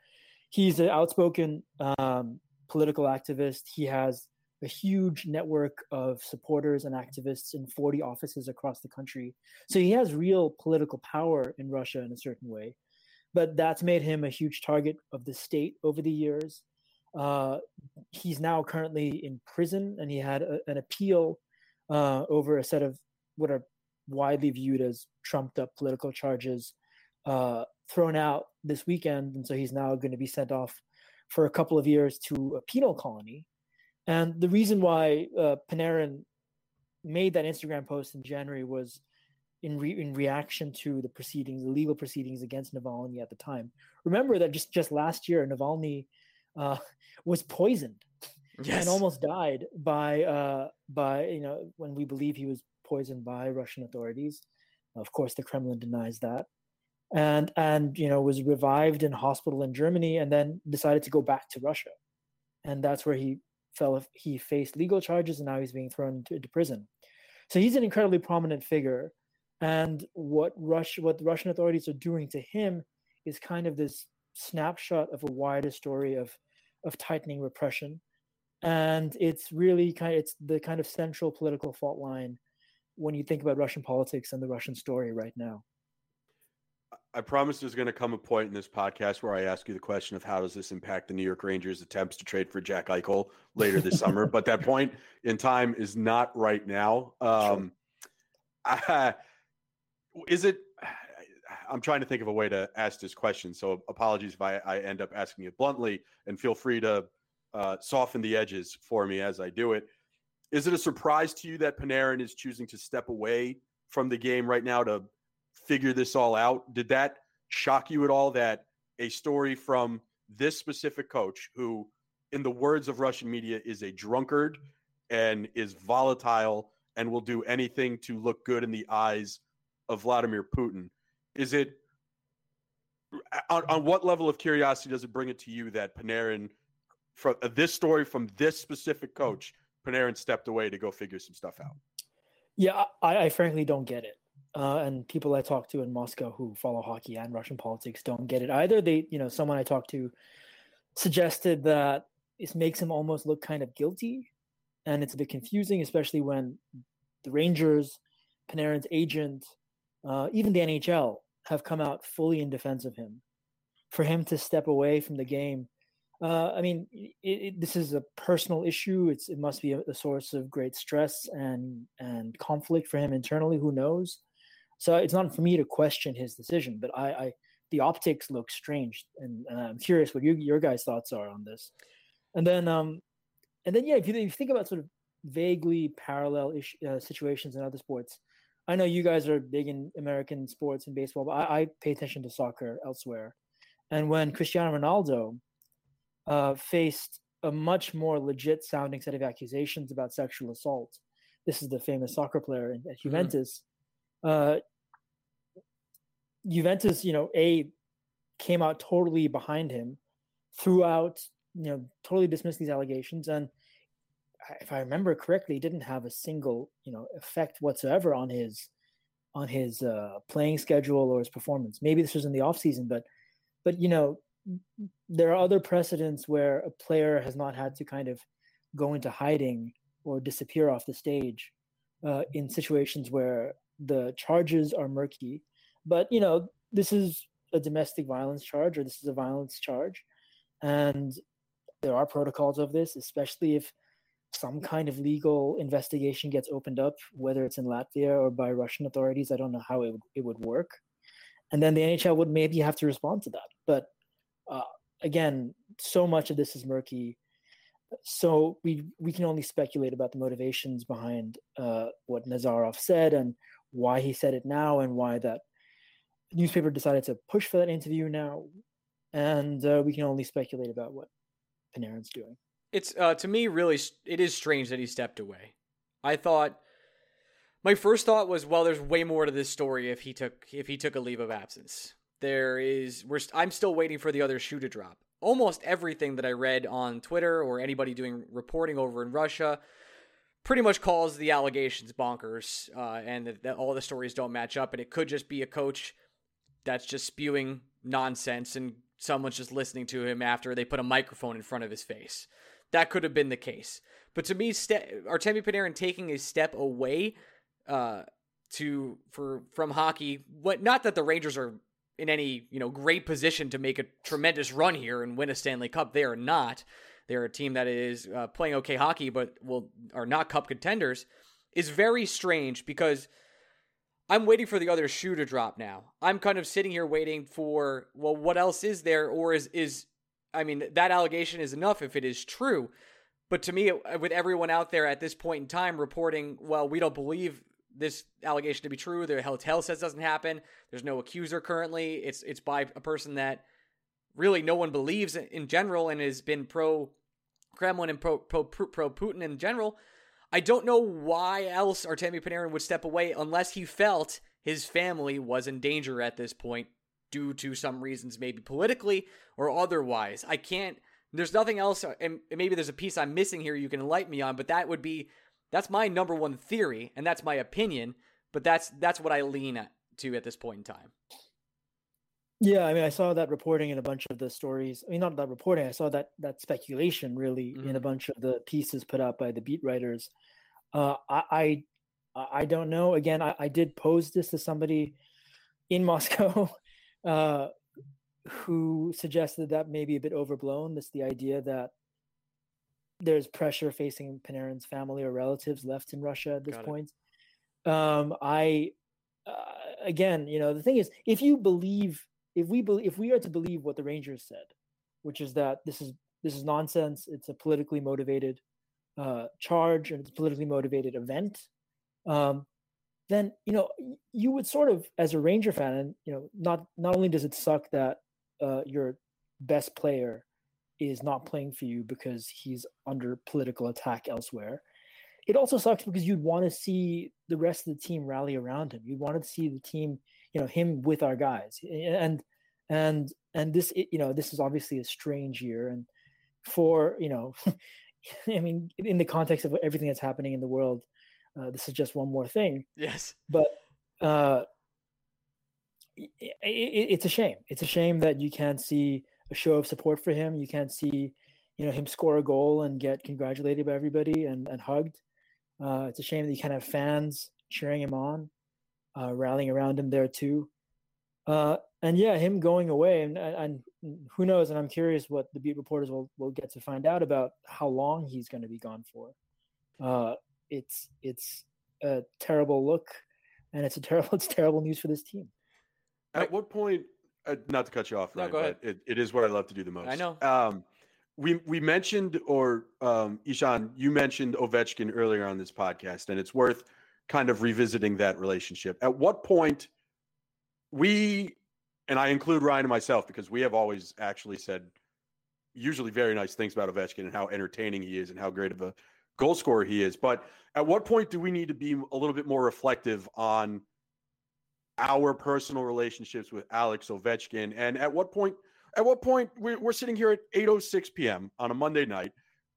He's an outspoken um, political activist. He has a huge network of supporters and activists in 40 offices across the country. So he has real political power in Russia in a certain way. But that's made him a huge target of the state over the years. Uh, he's now currently in prison, and he had a, an appeal uh, over a set of what are widely viewed as trumped up political charges uh, thrown out this weekend. And so he's now going to be sent off for a couple of years to a penal colony and the reason why uh, Panarin made that Instagram post in January was in re- in reaction to the proceedings, the legal proceedings against Navalny at the time. Remember that just just last year, Navalny uh, was poisoned yes. and almost died by uh, by you know when we believe he was poisoned by Russian authorities. Of course, the Kremlin denies that, and and you know was revived in hospital in Germany and then decided to go back to Russia, and that's where he fell he faced legal charges and now he's being thrown into, into prison. So he's an incredibly prominent figure. And what Russia, what the Russian authorities are doing to him is kind of this snapshot of a wider story of of tightening repression. And it's really kind of it's the kind of central political fault line when you think about Russian politics and the Russian story right now. I promise there's going to come a point in this podcast where I ask you the question of how does this impact the New York Rangers' attempts to trade for Jack Eichel later this summer. But that point in time is not right now. Um. I, is it? I'm trying to think of a way to ask this question. So apologies if I, I end up asking it bluntly, and feel free to uh, soften the edges for me as I do it. Is it a surprise to you that Panarin is choosing to step away from the game right now to figure this all out. Did that shock you at all that a story from this specific coach, who, in the words of Russian media, is a drunkard and is volatile and will do anything to look good in the eyes of Vladimir Putin, is it on, on what level of curiosity does it bring it to you that Panarin, from uh, this story from this specific coach, Panarin stepped away to go figure some stuff out? Yeah, I, I frankly don't get it uh, and people I talk to in Moscow who follow hockey and Russian politics don't get it either. They, you know, someone I talked to suggested that it makes him almost look kind of guilty, and it's a bit confusing, especially when the Rangers, Panarin's agent, uh, even the NHL have come out fully in defense of him. For him to step away from the game, uh, I mean, it, it, this is a personal issue. It's it must be a, a source of great stress and and conflict for him internally. Who knows? So it's not for me to question his decision, but I, I the optics look strange, and, and I'm curious what you, your guys' thoughts are on this. And then, um, and then, yeah, if you, if you think about sort of vaguely parallel ish, uh, situations in other sports, I know you guys are big in American sports and baseball, but I, I pay attention to soccer elsewhere. And when Cristiano Ronaldo uh, faced a much more legit sounding set of accusations about sexual assault, this is the famous soccer player at mm-hmm. Juventus. Mm-hmm. Uh, Juventus, you know, a came out totally behind him, throughout, you know, totally dismissed these allegations, and if I remember correctly, didn't have a single, you know, effect whatsoever on his on his uh, playing schedule or his performance. Maybe this was in the off season, but but you know, there are other precedents where a player has not had to kind of go into hiding or disappear off the stage uh, in situations where the charges are murky. But you know, this is a domestic violence charge or this is a violence charge, and there are protocols of this, especially if some kind of legal investigation gets opened up, whether it's in Latvia or by Russian authorities. I don't know how it it would work. And then the NHL would maybe have to respond to that. But uh, again, so much of this is murky. So we we can only speculate about the motivations behind uh, what Nazarov said and why he said it now and why that newspaper decided to push for that interview now. And uh, we can only speculate about what Panarin's doing it's uh, to me really it is strange that he stepped away. I thought my first thought was, well, there's way more to this story if he took if he took a leave of absence. There is we're I'm still waiting for the other shoe to drop. Almost everything that I read on Twitter or anybody doing reporting over in Russia pretty much calls the allegations bonkers uh, and that, that all the stories don't match up and it could just be a coach that's just spewing nonsense and someone's just listening to him after they put a microphone in front of his face that could have been the case. But to me, Ste- Artemi Panarin taking a step away uh, to for from hockey, what not that the Rangers are in any you know great position to make a tremendous run here and win a Stanley Cup. They are not. They're a team that is uh, playing okay hockey, but will are not Cup contenders. Is very strange because I'm waiting for the other shoe to drop now. I'm kind of sitting here waiting for well, what else is there, or is is I mean, that allegation is enough if it is true. But to me, with everyone out there at this point in time reporting, well, we don't believe this allegation to be true. The hotel says doesn't happen. There's no accuser currently. It's it's by a person that really no one believes in general and has been pro Kremlin and pro pro pro Putin in general. I don't know why else Artemi Panarin would step away unless he felt his family was in danger at this point due to some reasons, maybe politically or otherwise. I can't, there's nothing else, and maybe there's a piece I'm missing here you can enlighten me on, but that would be, that's my number one theory, and that's my opinion, but that's, that's what I lean at, to at this point in time. Yeah, I mean, I saw that reporting in a bunch of the stories. I mean, not that reporting. I saw that that speculation really mm-hmm. in a mm-hmm. bunch of the pieces put out by the beat writers. Uh, I, I, I don't know. Again, I, I did pose this to somebody in Moscow uh, who suggested that may be a bit overblown. This the idea that there's pressure facing Panarin's family or relatives left in Russia at this Got point. Um, I uh, again, you know, the thing is, if you believe, if we believe, if we are to believe what the Rangers said, which is that this is this is nonsense. It's a politically motivated uh, charge and it's a politically motivated event. Um, then you know you would sort of as a ranger fan and you know not not only does it suck that uh, your best player is not playing for you because he's under political attack elsewhere it also sucks because you'd want to see the rest of the team rally around him you'd want to see the team you know him with our guys and and and this you know this is obviously a strange year and for you know i mean in the context of everything that's happening in the world uh, this is just one more thing. Yes. But uh, it, it, it's a shame. It's a shame that you can't see a show of support for him. You can't see, you know, him score a goal and get congratulated by everybody and, and hugged. Uh, it's a shame that you can't have fans cheering him on, uh, rallying around him there too. Uh, and yeah, him going away, and, and who knows? And I'm curious what the beat reporters will, will get to find out about how long he's going to be gone for. Uh, it's it's a terrible look, and it's a terrible it's terrible news for this team. At what point? Uh, not to cut you off, right? No, but it, it is what I love to do the most. I know. Um, we we mentioned, or um, Ishan, you mentioned Ovechkin earlier on this podcast, and it's worth kind of revisiting that relationship. At what point we, and I include Ryan and myself because we have always actually said usually very nice things about Ovechkin and how entertaining he is and how great of a goal scorer he is. But at what point do we need to be a little bit more reflective on our personal relationships with Alex Ovechkin? And at what point, at what point we're, we're sitting here at 8:06 p.m. on a Monday night.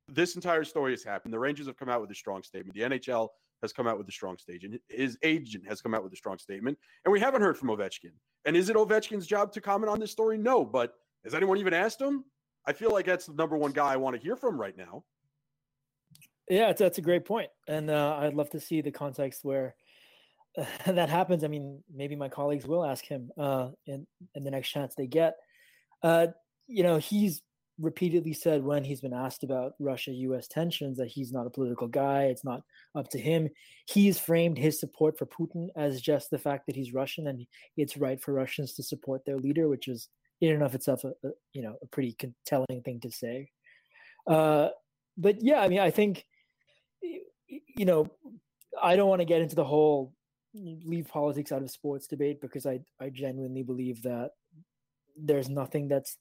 This entire story has happened. The Rangers have come out with a strong statement. The NHL has come out with a strong statement. His agent has come out with a strong statement, and we haven't heard from Ovechkin. And is it Ovechkin's job to comment on this story? No, but has anyone even asked him? I feel like that's the number one guy I want to hear from right now. Yeah, that's a great point, and uh, I'd love to see the context where that happens. I mean, maybe my colleagues will ask him uh, in in the next chance they get. Uh, you know, he's repeatedly said when he's been asked about Russia US tensions that he's not a political guy. It's not up to him. He's framed his support for Putin as just the fact that he's Russian and it's right for Russians to support their leader, which is in and of itself a, a you know a pretty telling thing to say. Uh, but yeah, I mean, I think you know, I don't want to get into the whole leave politics out of sports debate because I I genuinely believe that there's nothing that's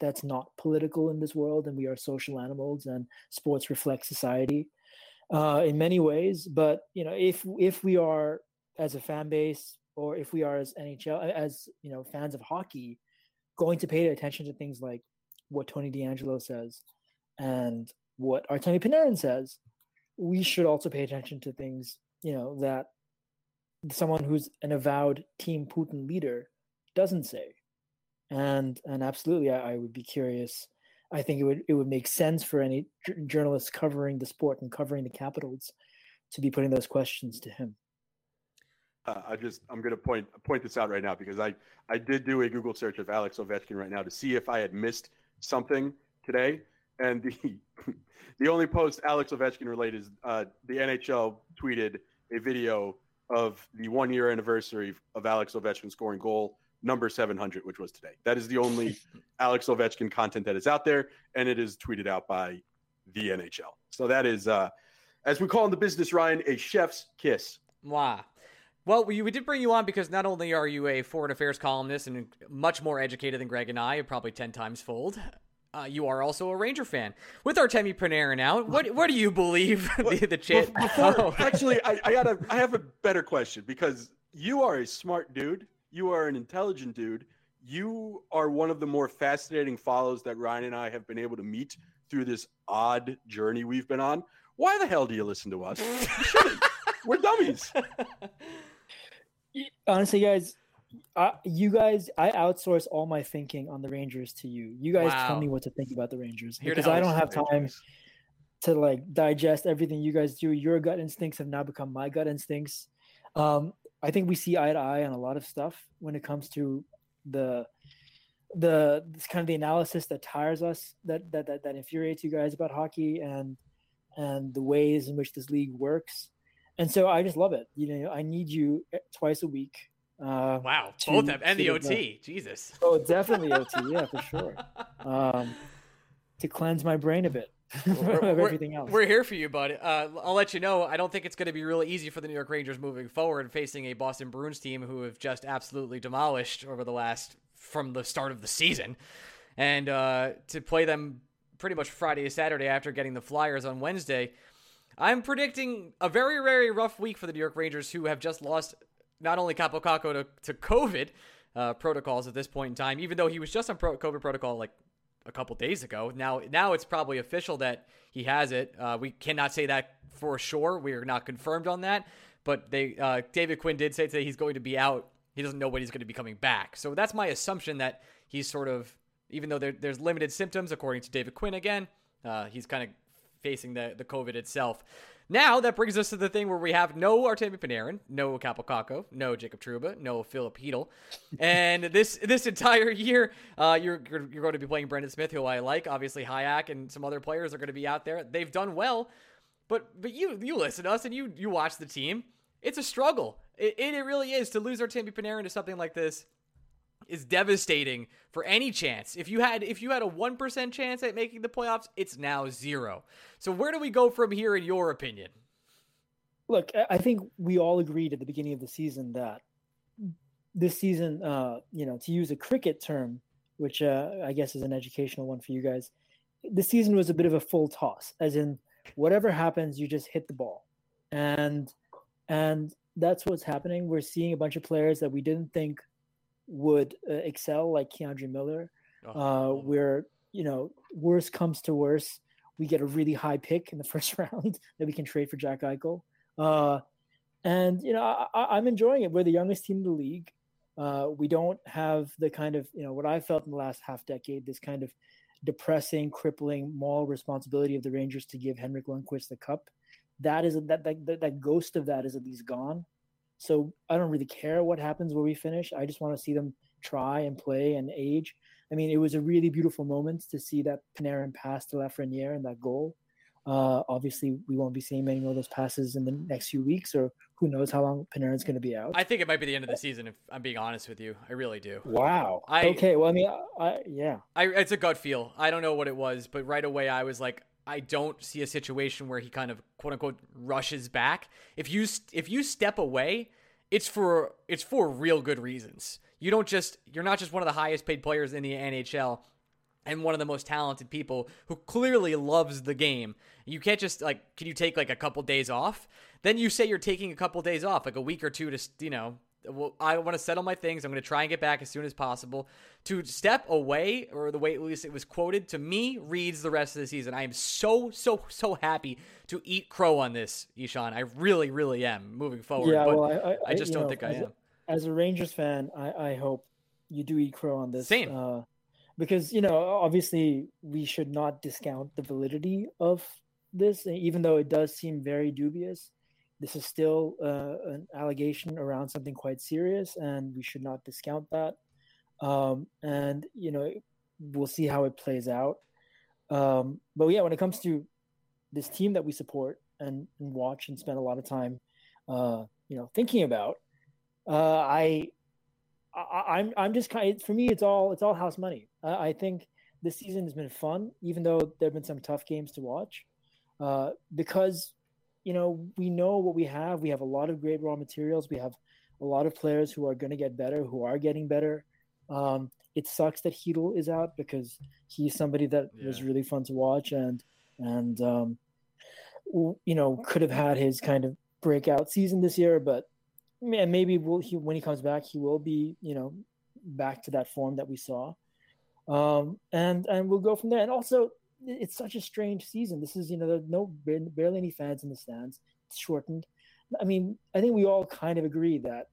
that's not political in this world and we are social animals and sports reflect society uh, in many ways. But you know if if we are as a fan base or if we are as nhl as you know fans of hockey going to pay attention to things like what tony DeAngelo says and what artemi panarin says we should also pay attention to things you know that someone who's an avowed team putin leader doesn't say. And and absolutely I, I, would be curious. I think it would it would make sense for any j- journalists covering the sport and covering the capitals to be putting those questions to him. Uh, i just i'm going to point point this out right now because i i did do a google search of alex ovechkin right now to see if i had missed something today. And the the only post alex ovechkin related is uh, the nhl tweeted a video of the one year anniversary of alex ovechkin scoring goal number 700, which was today. That is the only Alex Ovechkin content that is out there, and it is tweeted out by the NHL. So that is, uh, as we call in the business, Ryan, a chef's kiss. Wow. Well, we, we did bring you on because not only are you a foreign affairs columnist and much more educated than Greg and I, probably 10 times fold, uh, you are also a Ranger fan. With Artemi Panarin out, what what do you believe the, the chit? Before, oh. Actually, I, I got a I have a better question because you are a smart dude you are an intelligent dude. You are one of the more fascinating follows that Ryan and I have been able to meet through this odd journey we've been on. Why the hell do you listen to us? We're dummies. Honestly, guys, uh, you guys, I outsource all my thinking on the Rangers to you. You guys wow. tell me what to think about the Rangers Here because I don't have time to like digest everything you guys do. Your gut instincts have now become my gut instincts. Um, I think we see eye to eye on a lot of stuff when it comes to the the this kind of the analysis that tires us that, that that that infuriates you guys about hockey and and the ways in which this league works and so i just love it you know i need you twice a week uh wow both them and the ot the, jesus oh definitely ot yeah for sure um to cleanse my brain a bit we're, everything else. We're here for you, bud. Uh, I'll let you know. I don't think it's going to be really easy for the New York Rangers moving forward, facing a Boston Bruins team who have just absolutely demolished over the last from the start of the season, and uh, to play them pretty much Friday to Saturday after getting the Flyers on Wednesday. I'm predicting a very, very rough week for the New York Rangers, who have just lost not only Kaapo Kakko to, to COVID uh, protocols at this point in time, even though he was just on pro- COVID protocol like a couple days ago. Now, now it's probably official that he has it. Uh, we cannot say that for sure. We are not confirmed on that. But they, uh, David Quinn did say today he's going to be out. He doesn't know when he's going to be coming back. So that's my assumption that he's sort of, even though there, there's limited symptoms, according to David Quinn again, uh, he's kind of facing the the COVID itself. Now that brings us to the thing where we have no Artemi Panarin, no Kaapo no Jacob Trouba, no Filip Chytil, and this this entire year, uh, you're, you're, you're going to be playing Brendan Smith, who I like. Obviously, Hajek and some other players are going to be out there. They've done well, but but you you listen to us and you you watch the team. It's a struggle. It, it, it really is to lose Artemi Panarin to something like this is devastating for any chance. If you had if you had a 1% chance at making the playoffs, it's now 0. So where do we go from here in your opinion? look, I think we all agreed at the beginning of the season that this season, uh, you know, to use a cricket term, which uh, I guess is an educational one for you guys, the season was a bit of a full toss, as in whatever happens, you just hit the ball, and and that's what's happening. We're seeing a bunch of players that we didn't think would uh, excel, like K'Andre Miller. Oh. Uh, where you know, worse comes to worse, we get a really high pick in the first round that we can trade for Jack Eichel. Uh, and you know, I, am enjoying it. We're the youngest team in the league. Uh, we don't have the kind of you know what I felt in the last half decade, this kind of depressing, crippling moral responsibility of the Rangers to give Henrik Lundqvist the cup. That is that that, that, that ghost of that is at least gone. So I don't really care what happens where we finish. I just want to see them try and play and age. I mean, it was a really beautiful moment to see that Panarin pass to Lafreniere and that goal. Uh, obviously, we won't be seeing many more of those passes in the next few weeks, or who knows how long Panarin's going to be out. I think it might be the end of the season. If I'm being honest with you, I really do. Wow. I, okay. Well, I mean, I, yeah. I, it's a gut feel. I don't know what it was, but right away I was like, I don't see a situation where he kind of quote unquote rushes back. If you if you step away, it's for it's for real good reasons. You don't just you're not just one of the highest paid players in the NHL and one of the most talented people who clearly loves the game. You can't just like, can you take like a couple days off? Then you say you're taking a couple days off, like a week or two to, you know, well, I want to settle my things. I'm going to try and get back as soon as possible. To step away, or the way at least it was quoted to me, reads the rest of the season. I am so, so, so happy to eat crow on this, Ishan. I really, really am moving forward. Yeah, well, I, I, I just don't know, think I am. A, as a Rangers fan, I, I hope you do eat crow on this. Same. Uh, because you know obviously we should not discount the validity of this even though it does seem very dubious this is still uh, an allegation around something quite serious and we should not discount that um, and you know we'll see how it plays out um, but yeah when it comes to this team that we support and, and watch and spend a lot of time uh, you know thinking about uh, i I, am I'm, I'm just kind of for me it's all it's all house money. I, I think this season has been fun, even though there have been some tough games to watch, uh, because you know we know what we have. We have a lot of great raw materials. We have a lot of players who are going to get better, who are getting better. Um, it sucks that Chytil is out because he's somebody that yeah. was really fun to watch and and um, you know could have had his kind of breakout season this year, but and maybe will he when he comes back, he will be you know back to that form that we saw, um, and and we'll go from there. And also, it's such a strange season. This is you know there's no barely any fans in the stands. It's shortened. I mean, I think we all kind of agree that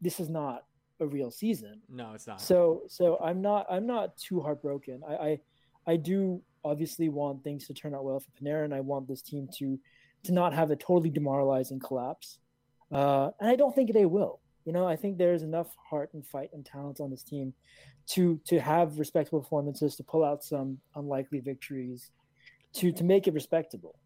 this is not a real season. No, it's not. So so I'm not I'm not too heartbroken. I I, I do obviously want things to turn out well for Panarin, and I want this team to to not have a totally demoralizing collapse. Uh, and I don't think they will. You know, I think there's enough heart and fight and talent on this team to to have respectable performances, to pull out some unlikely victories, to to make it respectable,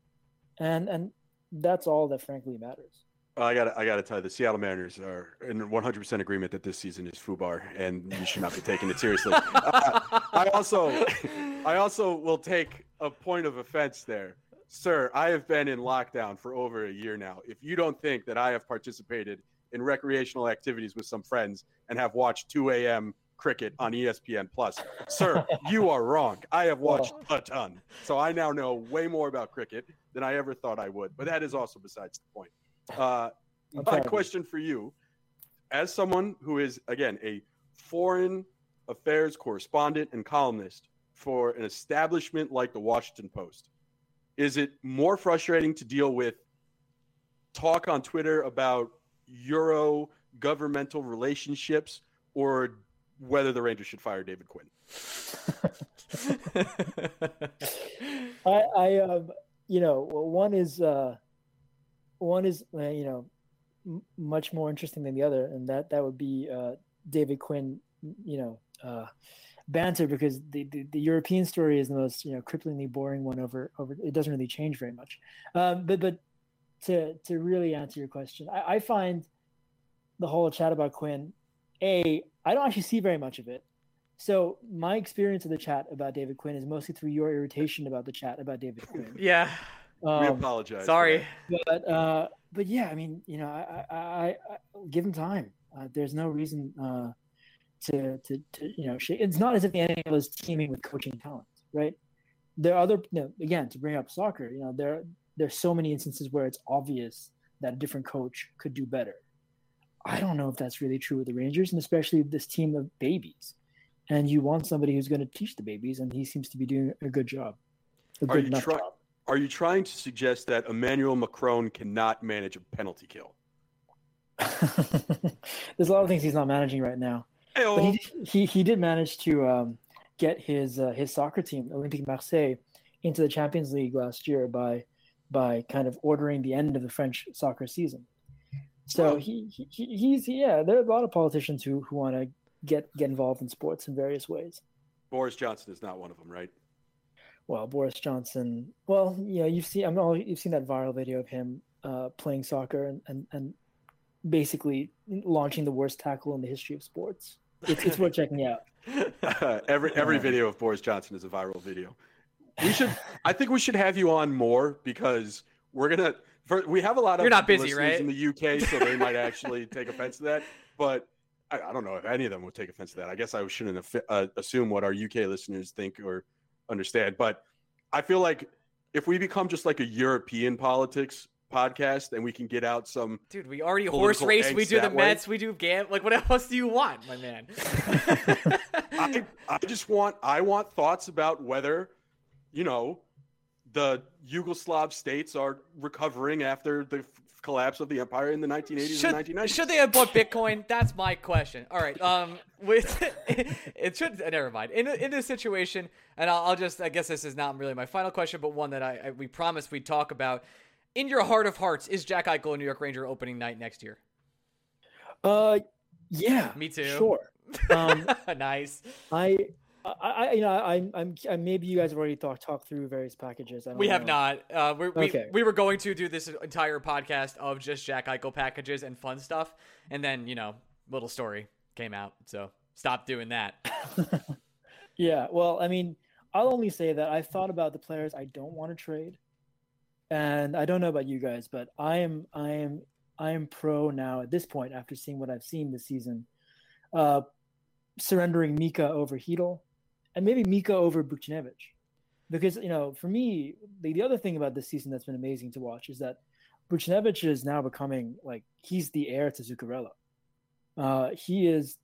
and and that's all that frankly matters. I got I got to tell you, the Seattle Mariners are in 100% agreement that this season is FUBAR, and you should not be taking it seriously. uh, I also I also will take a point of offense there Sir, I have been in lockdown for over a year now. If you don't think that I have participated in recreational activities with some friends and have watched 2 a.m. cricket on ESPN Plus, sir, you are wrong. I have watched a ton. So I now know way more about cricket than I ever thought I would. But that is also besides the point. Uh, my question for you, as someone who is, again, a foreign affairs correspondent and columnist for an establishment like the Washington Post, is it more frustrating to deal with talk on Twitter about Euro governmental relationships or whether the Rangers should fire David Quinn? I, I um, you know, one is, uh, one is, uh, you know, m- much more interesting than the other, and that that would be uh, David Quinn, you know, uh, banter because the, the, the, European story is the most you know cripplingly boring one over over it doesn't really change very much. Um, but but to to really answer your question, I, I find the whole chat about Quinn, a I don't actually see very much of it. So my experience of the chat about David Quinn is mostly through your irritation about the chat about David Quinn. Yeah. Um, we apologize. Sorry. But uh, but yeah, I mean, you know, I, I, I, I give him time. Uh, there's no reason uh, to, to, to, you know, it's not as if the NHL is teaming with coaching talent, right? There are other, you know, again, to bring up soccer, you know, there there's so many instances where it's obvious that a different coach could do better. I don't know if that's really true with the Rangers, and especially this team of babies. And you want somebody who's going to teach the babies, and he seems to be doing a good job. A are, you try- job. are you trying to suggest that Emmanuel Macron cannot manage a penalty kill? There's a lot of things he's not managing right now. Hey-o. But he, he, he did manage to um, get his uh, his soccer team, Olympique Marseille, into the Champions League last year by by kind of ordering the end of the French soccer season. So he, he he's yeah, there are a lot of politicians who who want to get get involved in sports in various ways. Boris Johnson is not one of them, right? Well, Boris Johnson. Well, yeah, you've seen I'm all you've seen that viral video of him uh, playing soccer and, and and basically launching the worst tackle in the history of sports. It's, it's worth checking out. every every video of Boris Johnson is a viral video. We should. I think we should have you on more because we're gonna for, we have a lot of you're not busy, right? In the UK, so they might actually take offense to that. But I, I, don't know if any of them would take offense to that. I guess I shouldn't uh, assume what our UK listeners think or understand. But I feel like if we become just like a European politics podcast and we can get out some dude we already horse race we do the way. mets we do gam like what else do you want my man I, I just want i want thoughts about whether you know the Yugoslav states are recovering after the collapse of the empire in the 1980s should, and 1990s. Should they have bought Bitcoin? That's my question. All right. Um, with it should never mind. In in this situation, and I'll, I'll, just I guess this is not really my final question, but one that I, I we promised we'd talk about. In your heart of hearts, is Jack Eichel a New York Ranger opening night next year? Uh, yeah. Me too. Sure. Um, nice. I I, I, you know, I'm, I'm, I, maybe you guys have already talked talked through various packages. we know. have not. Uh, we okay. we were going to do this entire podcast of just Jack Eichel packages and fun stuff, and then you know, little story came out, so stop doing that. yeah, well, I mean, I'll only say that I thought about the players I don't want to trade, and I don't know about you guys, but I am, I am, I am pro now at this point after seeing what I've seen this season. Uh, surrendering Mika over Chytil and maybe Mika over Buchnevich. Because, you know, for me, the, the other thing about this season that's been amazing to watch is that Buchnevich is now becoming like he's the heir to Zuccarello. Uh, he is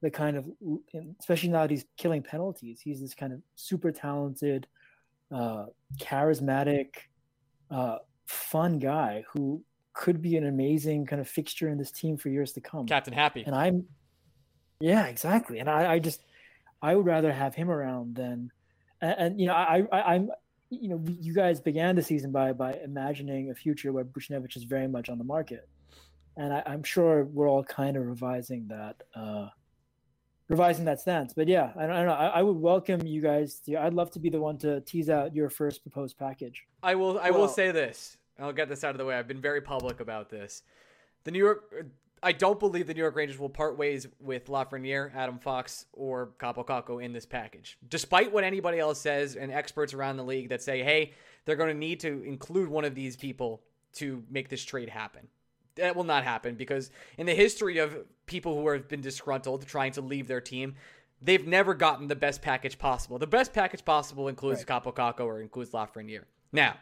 the kind of, especially now that he's killing penalties, he's this kind of super talented, uh, charismatic, uh, fun guy who could be an amazing kind of fixture in this team for years to come. Captain Happy. And I'm, yeah, exactly. And I, I just, I would rather have him around than, and, and you know, I, I, I'm, you know, you guys began the season by by imagining a future where Buchnevich is very much on the market, and I, am sure we're all kind of revising that, uh, revising that stance. But yeah, I don't, I don't know. I, I, would welcome you guys. To, I'd love to be the one to tease out your first proposed package. I will. I well, will say this. I'll get this out of the way. I've been very public about this. The New York I don't believe the New York Rangers will part ways with Lafreniere, Adam Fox, or Kaapo Kakko in this package. Despite what anybody else says and experts around the league that say, hey, they're going to need to include one of these people to make this trade happen. That will not happen because in the history of people who have been disgruntled trying to leave their team, they've never gotten the best package possible. The best package possible includes right. Kaapo Kakko or includes Lafreniere. Now,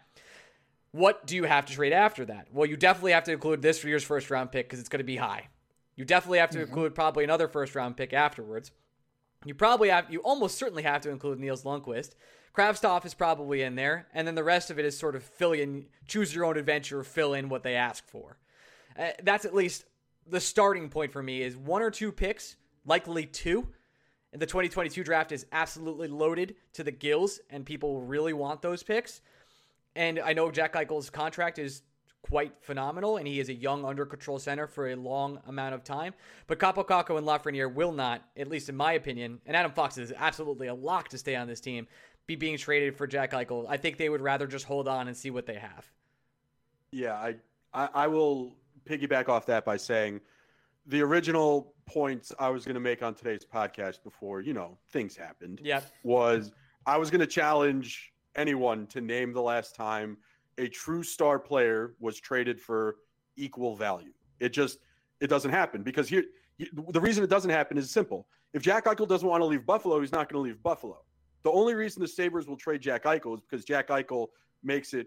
what do you have to trade after that? Well, you definitely have to include this year's first round pick because it's going to be high. You definitely have to mm-hmm. include probably another first round pick afterwards. You probably have, you almost certainly have to include Nils Lundkvist. Kravtsov is probably in there, and then the rest of it is sort of fill in, choose your own adventure, fill in what they ask for. Uh, that's at least the starting point for me is one or two picks, likely two. And the 2022 draft is absolutely loaded to the gills, and people really want those picks. And I know Jack Eichel's contract is quite phenomenal, and he is a young, under control center for a long amount of time. But Kaapo Kakko and Lafreniere will not, at least in my opinion, and Adam Fox is absolutely a lock to stay on this team, be being traded for Jack Eichel. I think they would rather just hold on and see what they have. Yeah, I, I, I will piggyback off that by saying the original points I was going to make on today's podcast before, you know, things happened. Yeah. Was I was going to challenge anyone to name the last time a true star player was traded for equal value. It just it doesn't happen because here the reason it doesn't happen is simple. If Jack Eichel doesn't want to leave Buffalo, he's not going to leave Buffalo. The only reason the Sabres will trade Jack Eichel is because Jack Eichel makes it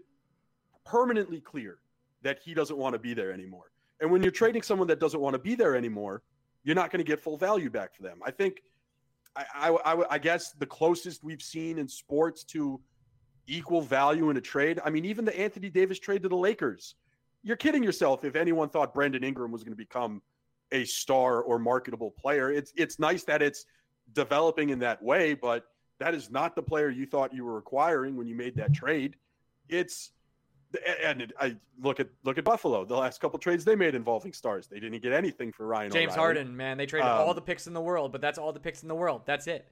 permanently clear that he doesn't want to be there anymore. And when you're trading someone that doesn't want to be there anymore, you're not going to get full value back for them. I think, I, I, I, I guess the closest we've seen in sports to equal value in a trade. I mean, even the Anthony Davis trade to the Lakers. You're kidding yourself if anyone thought Brandon Ingram was going to become a star or marketable player. It's it's nice that it's developing in that way, but that is not the player you thought you were acquiring when you made that trade. It's and I look at look at Buffalo. The last couple trades they made involving stars, they didn't get anything for Ryan. James O'Reilly. Harden, man, they traded um, all the picks in the world, but that's all the picks in the world. That's it.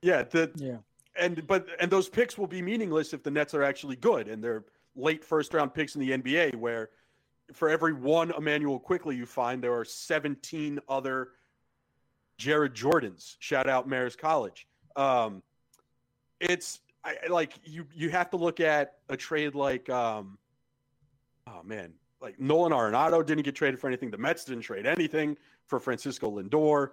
Yeah, the, yeah, and but and those picks will be meaningless if the Nets are actually good and they're late first round picks in the NBA, where for every one Immanuel Quickley you find, there are 17 other Jared Jordans. Shout out Marist College. Um, it's I, like you you have to look at a trade like um, oh man, like Nolan Arenado didn't get traded for anything. The Mets didn't trade anything for Francisco Lindor.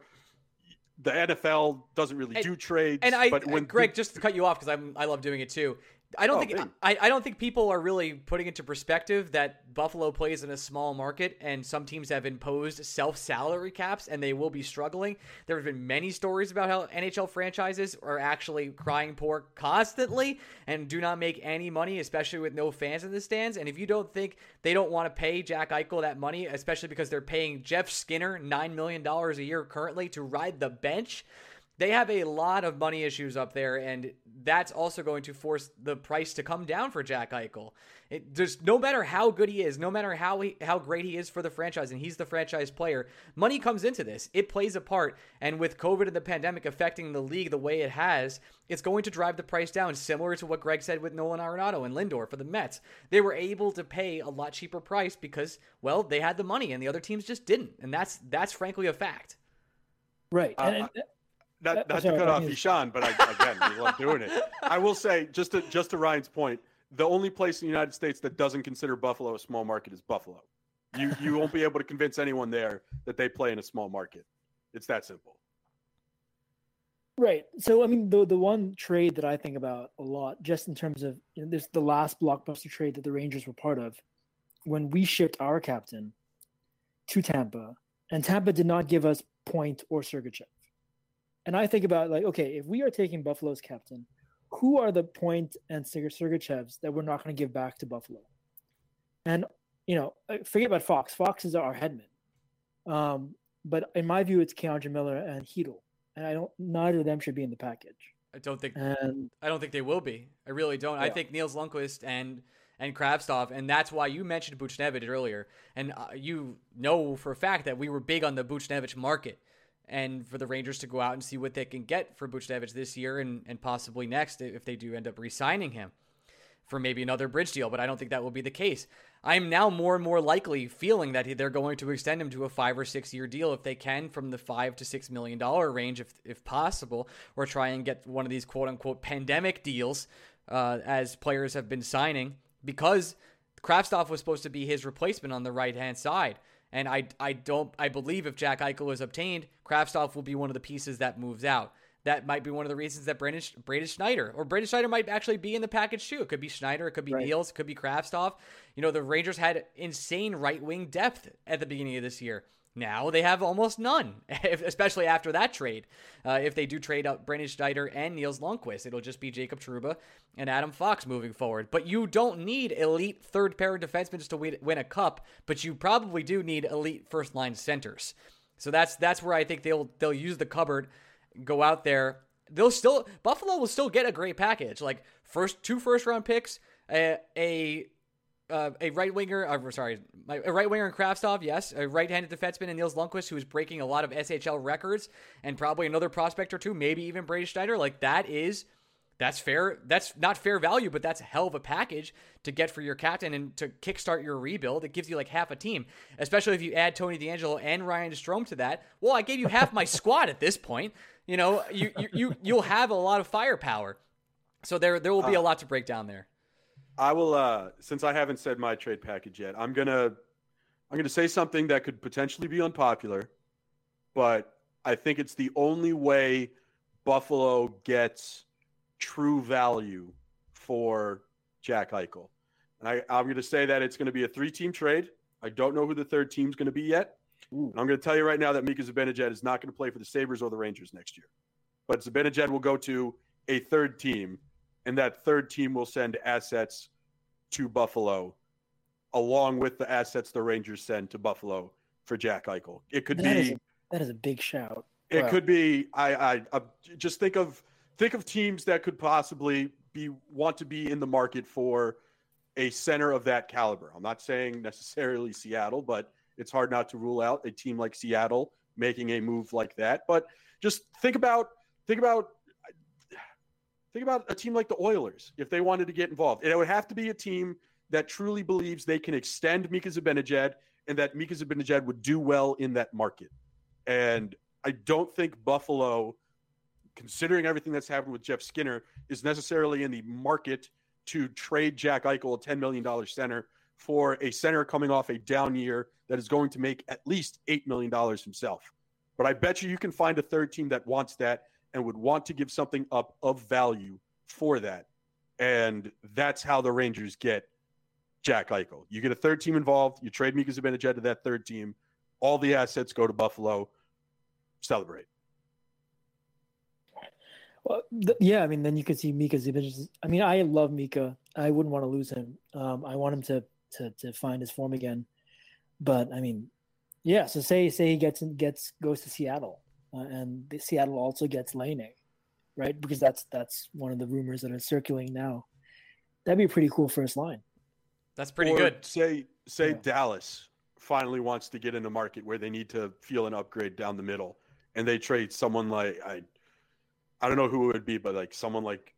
The NFL doesn't really and, do trades. And I, but when Greg, just to cut you off because I'm I love doing it too. I don't oh, think I, I don't think people are really putting into perspective that Buffalo plays in a small market and some teams have imposed self salary caps and they will be struggling. There have been many stories about how NHL franchises are actually crying poor constantly and do not make any money, especially with no fans in the stands. And if you don't think they don't want to pay Jack Eichel that money, especially because they're paying Jeff Skinner nine million dollars a year currently to ride the bench they have a lot of money issues up there, and that's also going to force the price to come down for Jack Eichel. It, just no matter how good he is, no matter how he, how great he is for the franchise, and he's the franchise player, money comes into this. It plays a part, and with COVID and the pandemic affecting the league the way it has, it's going to drive the price down. Similar to what Greg said with Nolan Arenado and Lindor for the Mets, they were able to pay a lot cheaper price because, well, they had the money, and the other teams just didn't, and that's that's frankly a fact. Right. Uh, and, and, not, not to cut off Ishan, but I, again, we love doing it. I will say, just to just to Ryan's point, the only place in the United States that doesn't consider Buffalo a small market is Buffalo. You you won't be able to convince anyone there that they play in a small market. It's that simple. Right. So I mean, the the one trade that I think about a lot, just in terms of you know, this, the last blockbuster trade that the Rangers were part of, when we shipped our captain to Tampa, and Tampa did not give us Point or Sergachev. And I think about like, okay, if we are taking Buffalo's captain, who are the Point and Sergachevs that we're not going to give back to Buffalo? And you know, uh, forget about Fox. Fox is our headman. Um, but in my view, it's K'Andre Miller and Chytil, and I don't. Neither of them should be in the package. I don't think. And, I don't think they will be. I really don't. Yeah. I think Nils Lundkvist and and Kravtsov, and that's why you mentioned Buchnevich earlier, and uh, you know for a fact that we were big on the Buchnevich market and for the Rangers to go out and see what they can get for Buchnevich this year and, and possibly next if they do end up re signing him for maybe another bridge deal, but I don't think that will be the case. I'm now more and more likely feeling that they're going to extend him to a five or six year deal if they can from the five to six million dollar range, if, if possible, or try and get one of these quote unquote pandemic deals uh, as players have been signing because Kravtsov was supposed to be his replacement on the right hand side. And I, I don't I believe if Jack Eichel is obtained, Kravtsov will be one of the pieces that moves out. That might be one of the reasons that Braden, Braden Schneider or Braden Schneider might actually be in the package too. It could be Schneider, it could be right. Nils, it could be Kravtsov. You know, the Rangers had insane right wing depth at the beginning of this year. Now they have almost none, especially after that trade. Uh, if they do trade up Brendan Schneider and Nils Lundkvist, it'll just be Jacob Trouba and Adam Fox moving forward. But you don't need elite third pair defensemen just to win a cup, but you probably do need elite first line centers. So that's that's where I think they'll they'll use the cupboard, go out there. They'll still Buffalo will still get a great package, like first two first round picks, a, a uh, a right winger, uh, sorry, a right winger in Kravtsov, yes, a right-handed defenseman in Nils Lundkvist, who is breaking a lot of SHL records, and probably another prospect or two, maybe even Brady Schneider. Like that is, that's fair. That's not fair value, but that's a hell of a package to get for your captain and to kickstart your rebuild. It gives you like half a team, especially if you add Tony DeAngelo and Ryan Strome to that. Well, I gave you half my squad at this point. You know, you you, you you'll have a lot of firepower. So there there will be a uh, lot to break down there. I will. uh Since I haven't said my trade package yet, I'm gonna I'm going to say something that could potentially be unpopular, but I think it's the only way Buffalo gets true value for Jack Eichel. And I, I'm going to say that it's going to be a three team trade. I don't know who the third team's going to be yet. I'm going to tell you right now that Mika Zibanejad is not going to play for the Sabres or the Rangers next year. But Zibanejad will go to a third team, and that third team will send assets to Buffalo along with the assets the Rangers send to Buffalo for Jack Eichel. It could That be is a, that is a big shout. it Wow. could be I, I I just think of think of teams that could possibly be want to be in the market for a center of that caliber. I'm not saying necessarily Seattle, but it's hard not to rule out a team like Seattle making a move like that. But just think about think about think about a team like the Oilers if they wanted to get involved. It would have to be a team that truly believes they can extend Mika Zibanejad and that Mika Zibanejad would do well in that market. And I don't think Buffalo, considering everything that's happened with Jeff Skinner, is necessarily in the market to trade Jack Eichel, a $10 million center, for a center coming off a down year that is going to make at least $8 million himself. But I bet you you can find a third team that wants that and would want to give something up of value for that. And that's how the Rangers get Jack Eichel. You get a third team involved, you trade Mika Zibanejad to that third team, all the assets go to Buffalo. Celebrate. Well, th- yeah, I mean, then you could see Mika Zibanejad. I mean, I love Mika. I wouldn't want to lose him. Um, I want him to, to to find his form again. But I mean, yeah. So say say he gets gets goes to Seattle, uh, and the Seattle also gets Lane, right? Because that's that's one of the rumors that are circulating now. That'd be a pretty cool first line. That's pretty Or good. Say say Yeah. Dallas finally wants to get in a market where they need to feel an upgrade down the middle, and they trade someone like I, I don't know who it would be, but like someone like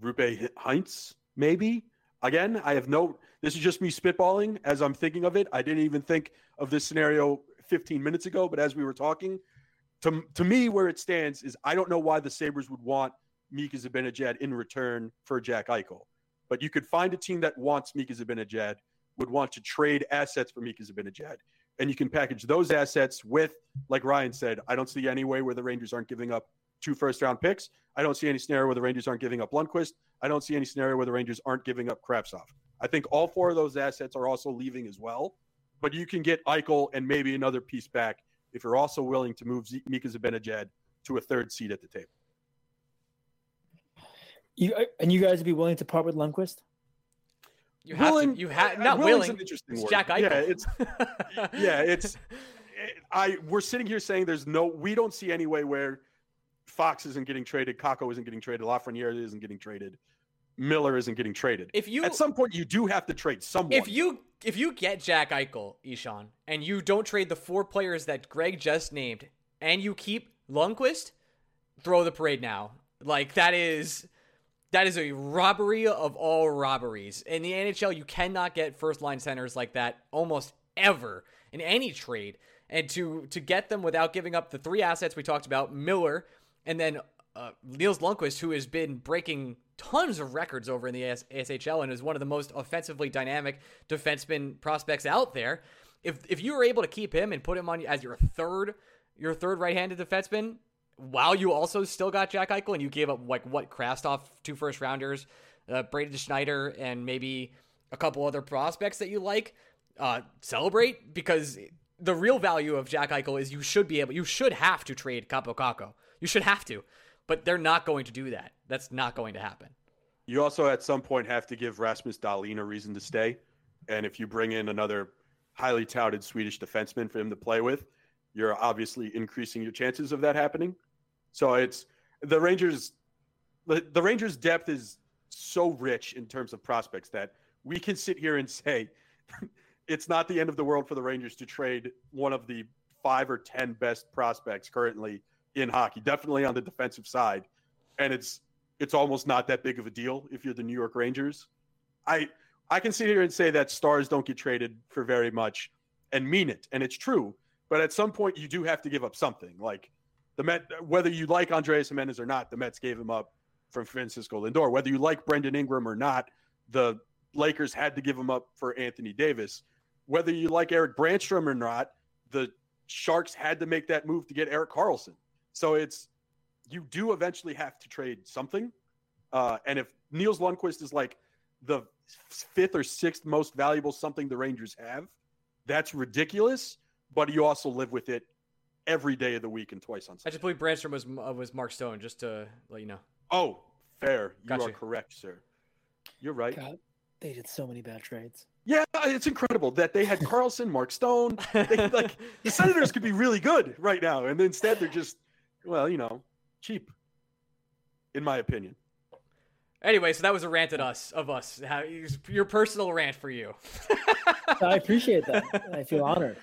Roope Hintz, maybe. Again, I have no. This is just me spitballing as I'm thinking of it. I didn't even think of this scenario 15 minutes ago, but as we were talking, to to me, where it stands is I don't know why the Sabres would want Mika Zibanejad in return for Jack Eichel. But you could find a team that wants Mika Zibanejad, would want to trade assets for Mika Zibanejad. And you can package those assets with, like Ryan said, I don't see any way where the Rangers aren't giving up two first round picks. I don't see any scenario where the Rangers aren't giving up Lundkvist. I don't see any scenario where the Rangers aren't giving up Kravtsov. I think all four of those assets are also leaving as well. But you can get Eichel and maybe another piece back if you're also willing to move Z- Mika Zibanejad to a third seat at the table. You uh, and you guys would be willing to part with Lundkvist? You have Willing- to. You have not willing. an interesting It's word. Jack Eichel. Yeah, it's yeah, it's I we're sitting here saying there's no we don't see any way where Fox isn't getting traded, Kakko isn't getting traded, Lafreniere isn't getting traded, Miller isn't getting traded. If you At some point you do have to trade someone. if you if you get Jack Eichel, Ishan, and you don't trade the four players that Greg just named, and you keep Lundkvist, throw the parade now. Like that is that is a robbery of all robberies. In the NHL, you cannot get first line centers like that almost ever in any trade. And to to get them without giving up the three assets we talked about, Miller, and then uh, Nils Lundkvist, who has been breaking tons of records over in the AS- ASHL and is one of the most offensively dynamic defenseman prospects out there. If if you were able to keep him and put him on as your third your third right-handed defenseman, while you also still got Jack Eichel and you gave up like what Kravtsov, two first rounders, uh, Brady Schneider, and maybe a couple other prospects that you like, uh, celebrate because the real value of Jack Eichel is you should be able, you should have to trade Kaapo Kakko. You should have to, but they're not going to do that. That's not going to happen. You also at some point have to give Rasmus Dahlin a reason to stay. And if you bring in another highly touted Swedish defenseman for him to play with, you're obviously increasing your chances of that happening. So it's the Rangers the, the Rangers depth is so rich in terms of prospects that we can sit here and say it's not the end of the world for the Rangers to trade one of the 5 or 10 best prospects currently in hockey, definitely on the defensive side. And it's it's almost not that big of a deal if you're the New York Rangers. I I can sit here and say that stars don't get traded for very much and mean it, and it's true. But at some point, you do have to give up something. Like the Met, whether you like Andrés Giménez or not, the Mets gave him up from Francisco Lindor. Whether you like Brandon Ingram or not, the Lakers had to give him up for Anthony Davis. whether you like Erik Brannstrom or not, the Sharks had to make that move to get Erik Karlsson. So it's you do eventually have to trade something. Uh, and if Nils Lundkvist is like the fifth or sixth most valuable something the Rangers have, that's ridiculous. But you also live with it every day of the week and twice on Sunday. I just believe Brannstrom was uh, was Mark Stone, just to let you know. Oh, fair. You Gotcha. are correct, sir. You're right. God, they did so many bad trades. Yeah, it's incredible that they had Karlsson, Mark Stone. They, like the Senators could be really good right now, and instead they're just, well, you know, cheap, in my opinion. Anyway, so that was a rant at us of us. How, your personal rant for you. I appreciate that. I feel honored.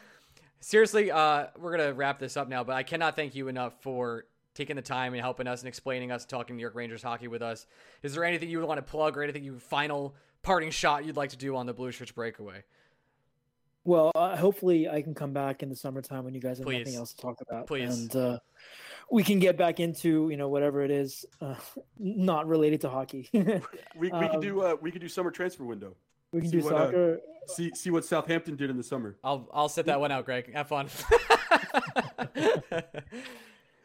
Seriously, uh, we're gonna wrap this up now, but I cannot thank you enough for taking the time and helping us and explaining us, talking New York Rangers hockey with us. Is there anything you would want to plug or anything you final parting shot you'd like to do on the Blue Shirts breakaway? Well, uh, hopefully I can come back in the summertime when you guys have Please. nothing else to talk about. Please. And uh, we can get back into, you know, whatever it is uh, not related to hockey. we We, we Um, could do uh, we could do summer transfer window. We can see do what, uh, soccer. See see what Southampton did in the summer. I'll I'll set that one out, Greg. Have fun.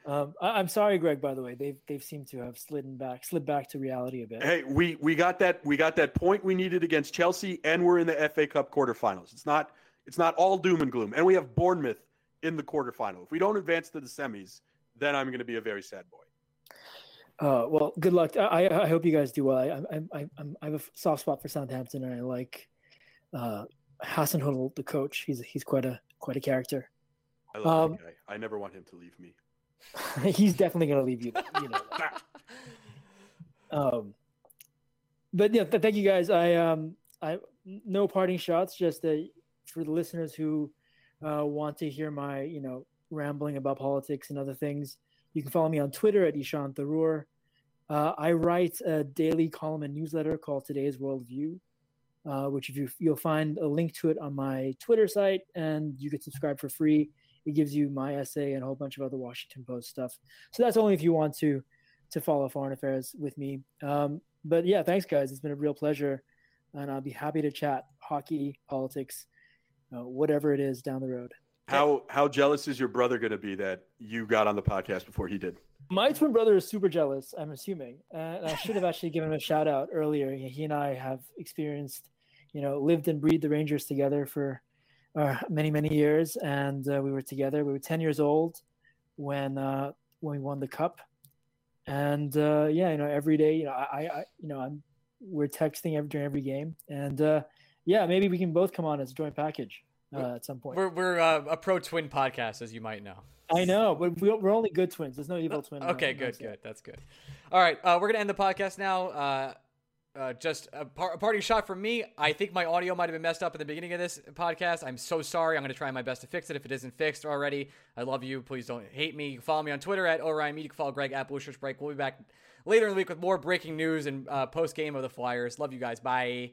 Um, I, I'm sorry, Greg. By the way, they've they've seemed to have slidden back, slid back to reality a bit. Hey, we we got that we got that point we needed against Chelsea, and we're in the FA Cup quarterfinals. It's not it's not all doom and gloom, and we have Bournemouth in the quarterfinal. If we don't advance to the semis, then I'm going to be a very sad boy. Uh, well, good luck. I, I hope you guys do well. I I I, I'm, I have a soft spot for Southampton, and I like uh, Hasenhüttl, the coach. He's he's quite a quite a character. I love Um, that guy. I never want him to leave me. he's definitely going to leave you. You know. um, but yeah, th- thank you guys. I um I no parting shots. Just uh, for the listeners who uh, want to hear my you know rambling about politics and other things, you can follow me on Twitter at Ishan Tharoor. Uh, I write a daily column and newsletter called Today's Worldview, uh, which if you, you'll find a link to it on my Twitter site, and you can subscribe for free. It gives you my essay and a whole bunch of other Washington Post stuff. So that's only if you want to to follow foreign affairs with me. Um, but yeah, thanks guys. It's been a real pleasure, and I'll be happy to chat hockey, politics, uh, whatever it is down the road. How how jealous is your brother going to be that you got on the podcast before he did? My twin brother is super jealous. I'm assuming, and I should have actually given him a shout out earlier. He and I have experienced, you know, lived and breathed the Rangers together for uh, many many years, and uh, we were together. We were 10 years old when uh, when we won the cup, and uh, yeah, you know, every day, you know, I, I you know, I'm we're texting every during every game, and uh, yeah, maybe we can both come on as a joint package uh, at some point. we're we're uh, a pro twin podcast, as you might know. I know, but we- we're only good twins. There's no evil twin. Okay, good, good. That's good. All right, uh, we're gonna end the podcast now. Uh, uh, just a, par- a parting shot from me. I think my audio might have been messed up at the beginning of this podcast. I'm so sorry. I'm gonna try my best to fix it if it isn't fixed already. I love you. Please don't hate me. You can follow me on Twitter at Orion Media. You can follow Greg at Blue Shirts Break. We'll be back later in the week with more breaking news and uh, post game of the Flyers. Love you guys. Bye.